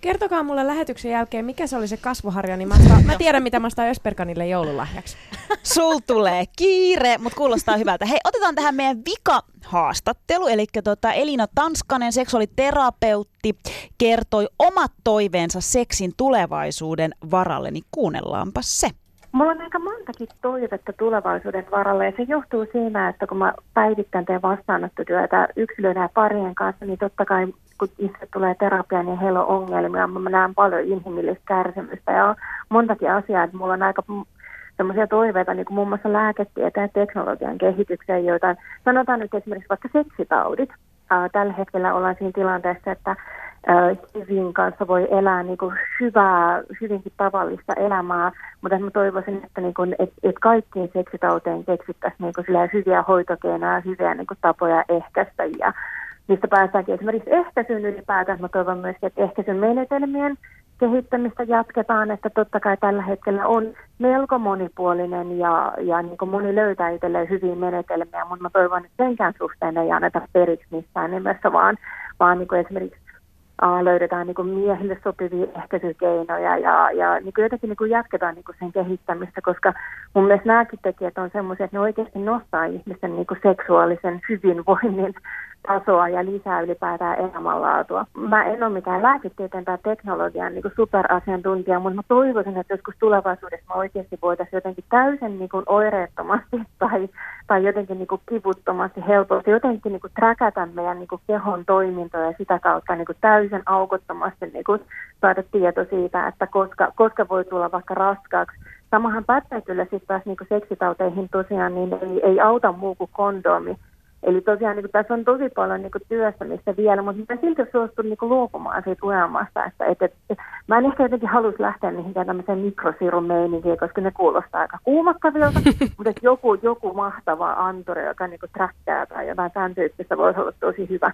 Kertokaa mulle lähetyksen jälkeen, mikä se oli se kasvuharja, niin mä, ostan, *laughs* mä tiedän, mitä mä ostan Ösperkanille joululahjaksi. *laughs* Sul tulee kiire, mutta kuulostaa hyvältä. Hei, otetaan tähän meidän vika-haastattelu. Eli tota Elina Tanskanen, seksuaaliterapeutti, kertoi omat toiveensa seksin tulevaisuuden varalle. Niin kuunnellaanpa se. Mulla on aika montakin toivetta tulevaisuuden varalle ja se johtuu siinä, että kun mä päivittäin teen vastaanottotyötä yksilöiden ja parien kanssa, niin totta kai kun itse tulee terapiaan ja heillä on ongelmia, mä näen paljon inhimillistä kärsimystä ja on montakin asiaa, että mulla on aika sellaisia toiveita, niin kuin muun muassa lääketieteen ja teknologian kehitykseen, joita sanotaan nyt esimerkiksi vaikka seksitaudit. Tällä hetkellä ollaan siinä tilanteessa, että HIVin kanssa voi elää niin kuin hyvää, hyvinkin tavallista elämää, mutta mä toivoisin, että, niin kuin, et, et kaikkiin seksitauteen keksittäisiin niin kuin hyviä hoitokeinoja, hyviä niin kuin tapoja ehkäistä ja mistä päästäänkin esimerkiksi ehkäisyyn ylipäätään. Mä toivon myös, että ehkäisyn menetelmien kehittämistä jatketaan, että totta kai tällä hetkellä on melko monipuolinen ja, ja niin kuin moni löytää itselleen hyviä menetelmiä, mutta mä toivon, että senkään suhteen ei anneta periksi missään nimessä, vaan, vaan niin kuin esimerkiksi uh, löydetään niin miehille sopivia ehkäisykeinoja ja, ja niin kuin jotenkin niin kuin jatketaan niin kuin sen kehittämistä, koska mun mielestä nämäkin tekijät on semmoisia, että ne oikeasti nostaa ihmisten niin kuin seksuaalisen hyvinvoinnin tasoa ja lisää ylipäätään elämänlaatua. Mä en ole mikään lääketieteen tai teknologian niin superasiantuntija, mutta mä toivoisin, että joskus tulevaisuudessa me oikeasti voitaisiin jotenkin täysin niin kuin oireettomasti *laughs* tai, tai jotenkin niin kuin kivuttomasti helposti jotenkin niin kuin träkätä meidän niin kuin kehon toimintoja ja sitä kautta niin kuin täysin aukottomasti niin kuin saada tieto siitä, että koska, koska voi tulla vaikka raskaaksi. Samahan pätee kyllä sitten taas niin seksitauteihin tosiaan, niin ei, ei auta muu kuin kondomi Eli tosiaan niin tässä on tosi paljon niin työstämistä vielä, mutta mä silti suostun niin luopumaan siitä unelmasta. Että, että, että, mä en ehkä jotenkin halusi lähteä mihinkään tämmöiseen mikrosirun koska ne kuulostaa aika kuumattavilta, *laughs* mutta että joku, joku mahtava anturi, joka niin träkkää tai jotain tämän tyyppistä voisi olla tosi hyvä.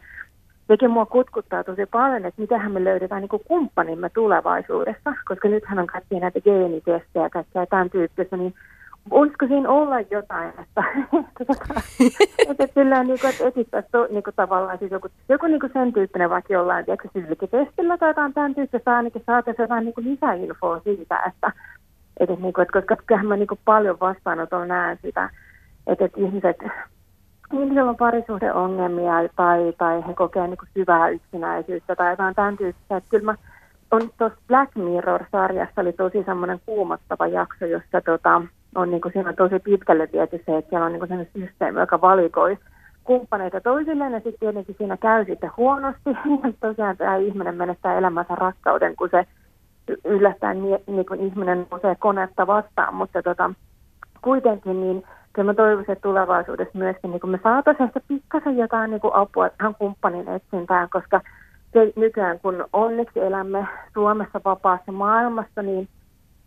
Sekin mua kutkuttaa tosi paljon, että mitähän me löydetään niin kumppanimme tulevaisuudessa, koska nythän on kaikkia näitä geenitestejä ja kaikkea tämän tyyppistä, niin voisiko siinä olla jotain, että, että, että, että sillä niin kuin, että etsittäisi to, niin kuin tavallaan siis joku, joku niin kuin sen tyyppinen vaikka jollain, tiedätkö, sylkitestillä tai jotain tämän tyyppistä, ainakin saataisiin jotain niin kuin lisäinfoa siitä, että, että, niin kuin, että koska kyllähän mä niin kuin paljon vastaanotolla näen sitä, että, että ihmiset, ihmisillä on parisuhdeongelmia tai, tai he kokee niin kuin syvää yksinäisyyttä tai jotain tämän tyyppistä, että kyllä mä on tuossa Black Mirror-sarjassa oli tosi semmoinen kuumottava jakso, jossa tota, on niin kuin, siinä tosi pitkälle viety se, että siellä on niin kuin systeemi, joka valikoi kumppaneita toisilleen ja sitten tietenkin siinä käy sitten huonosti. *laughs* Ja tosiaan tämä ihminen menettää elämänsä rakkauden, kun se yllättäen niin kuin ihminen nousee konetta vastaan, mutta tota, kuitenkin niin kyllä mä toivoisin, että tulevaisuudessa myöskin niin me saataisiin ehkä pikkasen jotain niin kuin apua tähän kumppanin etsintään, koska se, nykyään kun onneksi elämme Suomessa vapaassa maailmassa, niin,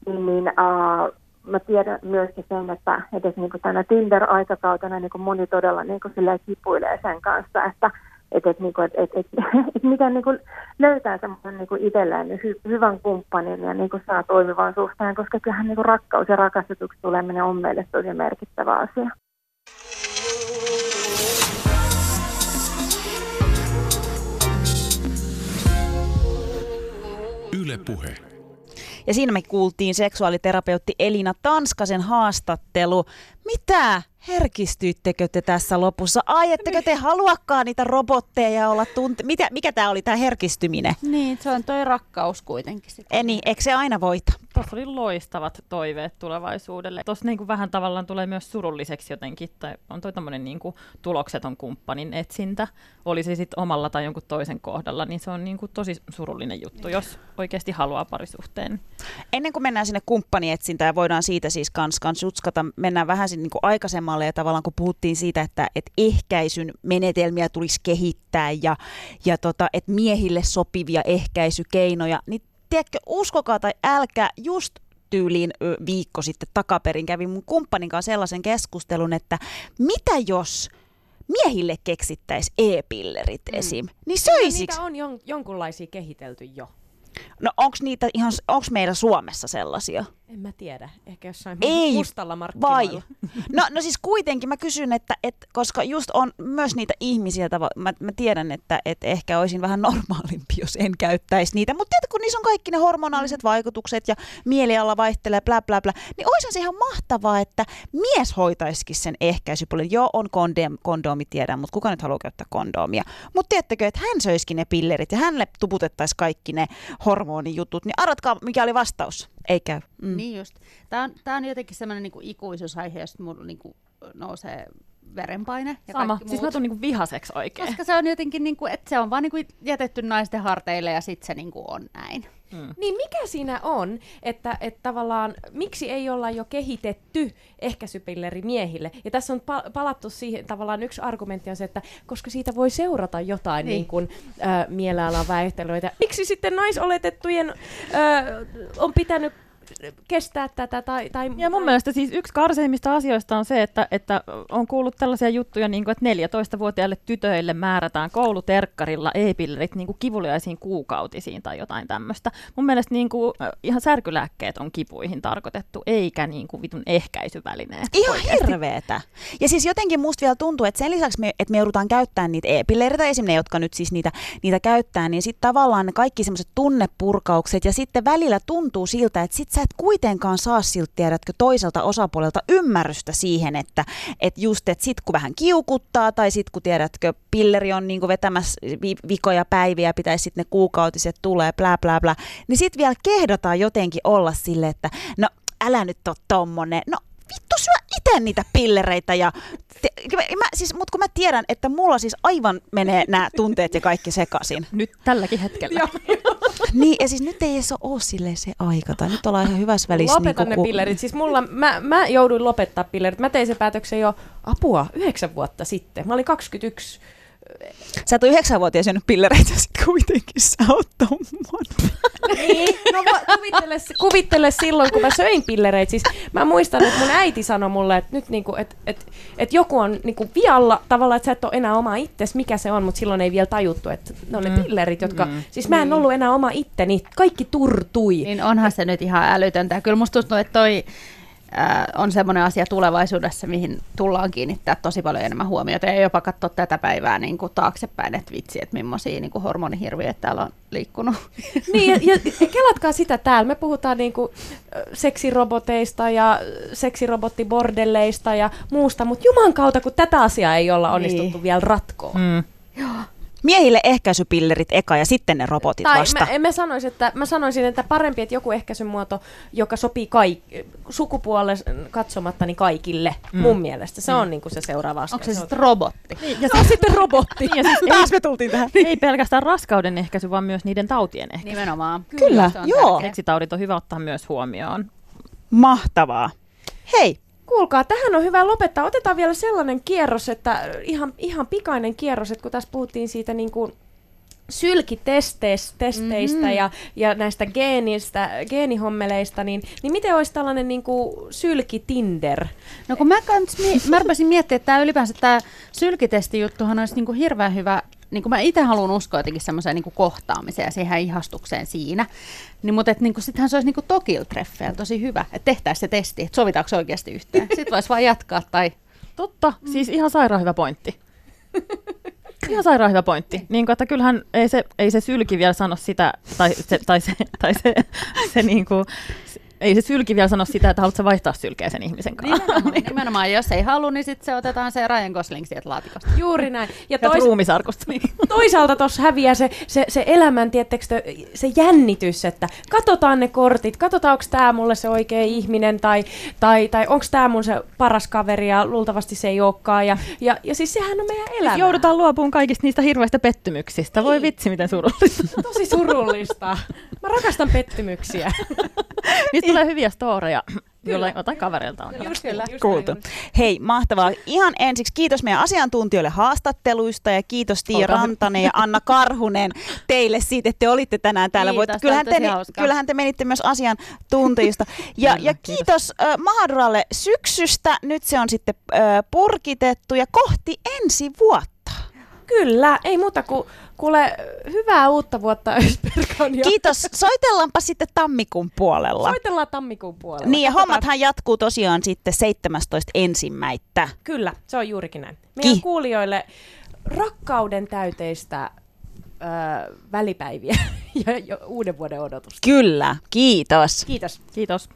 niin, niin uh, mä tiedän myöskin sen, että edes niin tänä Tinder-aikakautena niin moni todella niin kipuilee sen kanssa, että et, et, niin kuin, et, et, et, *laughs* et miten niin kuin löytää semmoisen niin itselleen hy, hyvän kumppanin ja niin kuin saa toimivan suhteen, koska kyllähän niin kuin rakkaus ja rakastetuksi tuleminen on meille tosi merkittävä asia. Yle Puhe. Ja siinä me kuultiin seksuaaliterapeutti Elina Tanskasen haastattelu. Mitä herkistyittekö te tässä lopussa? Ai, ettekö te haluakaan niitä robotteja olla tunte... Mitä, mikä tämä oli tämä herkistyminen? Niin, se on toi rakkaus kuitenkin. Sitten. Eni, eikö se aina voita? Tuossa oli loistavat toiveet tulevaisuudelle. Tuossa niin kuin vähän tavallaan tulee myös surulliseksi jotenkin, tai on toi tämmöinen niin kuin tulokseton kumppanin etsintä, oli se sitten omalla tai jonkun toisen kohdalla, niin se on niin kuin tosi surullinen juttu, jos oikeasti haluaa parisuhteen. Ennen kuin mennään sinne kumppanietsintään ja voidaan siitä siis kans, kans jutskata, mennään vähän niin kuin aikaisemmalle ja tavallaan kun puhuttiin siitä, että, että ehkäisyn menetelmiä tulisi kehittää ja, ja tota, että miehille sopivia ehkäisykeinoja, niin tiedätkö, uskokaa tai älkää, just tyyliin viikko sitten takaperin kävin mun kumppanin kanssa sellaisen keskustelun, että mitä jos miehille keksittäisi e-pillerit mm. esim. Niin söisiksi... Niitä on jon- jonkunlaisia kehitelty jo. No onko niitä ihan, onko meillä Suomessa sellaisia? En mä tiedä. Ehkä jossain Ei, mustalla markkinoilla. Vai? No, no siis kuitenkin mä kysyn, että, että koska just on myös niitä ihmisiä, mä, mä tiedän, että, että ehkä olisin vähän normaalimpi, jos en käyttäisi niitä. Mutta tiedätkö, kun niissä on kaikki ne hormonaaliset mm. vaikutukset ja mieliala vaihtelee, bla bla bla, niin olisihan se ihan mahtavaa, että mies hoitaisikin sen ehkäisypuolen. Joo, on kondom, kondoomi, tiedän, mutta kuka nyt haluaa käyttää kondoomia? Mutta tiedättekö, että hän söisikin ne pillerit ja hänelle tuputettaisiin kaikki ne hormonijutut. Niin arvatkaa, mikä oli vastaus? Ei käy. Mm. Niin just. Tämä on, tää on jotenkin semmoinen niinku ikuisuusaihe, josta mulla niinku nousee verenpaine ja Sama. Siis muut. mä tuun niinku vihaseksi oikein. Koska se on jotenkin, niinku, että se on vaan niinku jätetty naisten harteille ja sitten se niinku on näin. Mm. Niin mikä siinä on, että, että tavallaan miksi ei olla jo kehitetty ehkäisypilleri miehille? Ja tässä on pa- palattu siihen, tavallaan yksi argumentti on se, että koska siitä voi seurata jotain niin. Niin kuin, äh, mielialan väihtelyitä. Miksi sitten naisoletettujen äh, on pitänyt kestää tätä. Tai, tai, Ja mun tai... mielestä siis yksi karseimmista asioista on se, että, että on kuullut tällaisia juttuja, niin kuin, että 14-vuotiaille tytöille määrätään kouluterkkarilla e-pillerit niin kuin kivuliaisiin kuukautisiin tai jotain tämmöistä. Mun mielestä niin kuin, ihan särkylääkkeet on kipuihin tarkoitettu, eikä niin kuin vitun ehkäisyvälineet. Ihan hirveetä. Ja siis jotenkin musta vielä tuntuu, että sen lisäksi, me, että me joudutaan käyttämään niitä e-pillereitä, esimerkiksi ne, jotka nyt siis niitä, niitä käyttää, niin sitten tavallaan ne kaikki semmoiset tunnepurkaukset ja sitten välillä tuntuu siltä, että sit sä et kuitenkaan saa siltä, tiedätkö, toiselta osapuolelta ymmärrystä siihen, että et just, että sit kun vähän kiukuttaa tai sit kun tiedätkö, pilleri on niinku vetämässä vi- vikoja päiviä, pitäisi sitten ne kuukautiset tulee, blää blää blää, niin sit vielä kehdataan jotenkin olla sille, että no älä nyt ole tommonen, no vittu syö itse niitä pillereitä ja te, mä, siis, mut kun mä tiedän, että mulla siis aivan menee nämä tunteet ja kaikki sekaisin. Nyt tälläkin hetkellä. *laughs* niin, ja siis nyt ei edes ole silleen se aika, tai nyt ollaan ihan hyvässä välissä. Lopetan niinku, ne pillerit. Siis mulla, mä, mä jouduin lopettaa pillerit. Mä tein sen päätöksen jo apua yhdeksän vuotta sitten. Mä olin 21. Sä et ole yhdeksänvuotias syönyt pillereitä, ja sit kuitenkin sä oot tommonen. niin, no kuvittele, kuvittele silloin, kun mä söin pillereitä. Siis mä muistan, että mun äiti sanoi mulle, että nyt niinku, et, et, et joku on niinku vialla tavallaan, että sä et ole enää oma itses, mikä se on, mutta silloin ei vielä tajuttu, että ne on ne Mm. pillerit, jotka... Mm. Siis mä en Niin. ollut enää oma itteni, kaikki turtui. Niin onhan se nyt ihan älytöntä. Kyllä musta tuntuu, että toi on semmoinen asia tulevaisuudessa, mihin tullaan kiinnittää tosi paljon enemmän huomiota ja jopa katsoa tätä päivää niin kuin taaksepäin, että vitsi, että millaisia niin kuin hormonihirviöitä täällä on liikkunut. *laughs* Niin, ja, ja kelatkaa sitä täällä. Me puhutaan niinku ö, seksiroboteista ja seksirobottibordelleista ja muusta, mutta juman kautta, kun tätä asiaa ei olla onnistuttu Niin. vielä ratkoa. Mm. Miehille ehkäisypillerit eka ja sitten ne robotit Tai vasta. mä, en mä, sanoisi, että, mä sanoisin, että parempi, että joku ehkäisymuoto, joka sopii kaik, sukupuolen katsomatta niin kaikille, Mm. mun mielestä. Se Mm. on niinku se seuraava askel. Onko se sitten robotti? Niin, ja Se on sitten *laughs* robotti. Ja siis *laughs* Taas me tultiin tähän. Ei pelkästään raskauden ehkäisy, vaan myös niiden tautien ehkäisy. Nimenomaan. Kyllä, se on joo. tärkeä. Seksitaudit on hyvä ottaa myös huomioon. Mahtavaa. Hei, Kuulkaa, tähän on hyvä lopettaa. Otetaan vielä sellainen kierros, että ihan, ihan pikainen kierros, että kun tässä puhuttiin siitä niin kuin sylkitesteistä testeistä Mhm. ja, ja näistä geenistä, geenihommeleista, niin, niin miten olisi tällainen niin kuin sylkitinder? No kun mä, kans, mi- mä rupesin miettimään, että tämä ylipäänsä tämä sylkitestijuttuhan olisi niinku hirveän hyvä, niin kuin mä itse haluan uskoa jotenkin semmoiseen niinku kohtaamiseen ja siihen ihastukseen siinä. Niin, mutta et, niinku, sittenhän se olisi niinku Tokil-treffeillä tosi hyvä, että tehtäisiin se testi, että sovitaanko se oikeasti yhteen. Sitten voisi vaan jatkaa tai... Totta, siis ihan sairaan hyvä pointti. *laughs* Ihan sairaan hyvä pointti. Niin kuin, että kyllähän ei se, ei se sylki vielä sano sitä, tai se, tai se, tai se, se niin kuin, ei se sylki vielä sano sitä, että haluatko vaihtaa sylkeä sen ihmisen kanssa. Nimenomaan, nimenomaan. Jos ei halua, niin sitten se otetaan se Ryan Gosling sieltä laatikosta. Juuri näin. Ja, Ja tois-. Niin. toisaalta tuossa häviää se, se, se elämän, tiettekö, te, se jännitys, että katsotaan ne kortit, katsotaan onko tämä mulle se oikea ihminen tai, tai, tai onko tämä mun se paras kaveri ja luultavasti se ei olekaan. Ja, ja, ja siis sehän on meidän elämä. Joudutaan luopumaan kaikista niistä hirveistä pettymyksistä. Voi vitsi, miten surullista. Tosi surullista. Mä rakastan pettymyksiä. *laughs* Niistä tulee hyviä storeja, jollain jotain kavereilta on. Just kyllä. Kuultu. Hei, mahtavaa. Ihan ensiksi kiitos meidän asiantuntijoille haastatteluista ja kiitos Tiia Olkaa hyvä. Rantanen ja Anna Karhunen teille siitä, että te olitte tänään täällä. Kiitos, Voitte- kyllähän, te, hauskaa. kyllähän te menitte myös asiantuntijista. Ja, ja kiitos äh, Mahaduralle syksystä. Nyt se on sitten äh, purkitettu ja kohti ensi vuotta. Kyllä, ei muuta kuin kuule hyvää uutta vuotta *laughs* Ösperkan. ja- Kiitos. Soitellaanpa sitten tammikuun puolella. Soitellaan tammikuun puolella. Niin ja Katsotaan. hommathan jatkuu tosiaan sitten 17 ensimmäistä. Kyllä, se on juurikin näin. Meidän Ki. kuulijoille rakkauden täyteistä ö, välipäiviä *laughs* ja jo uuden vuoden odotusta. Kyllä, kiitos. Kiitos. Kiitos.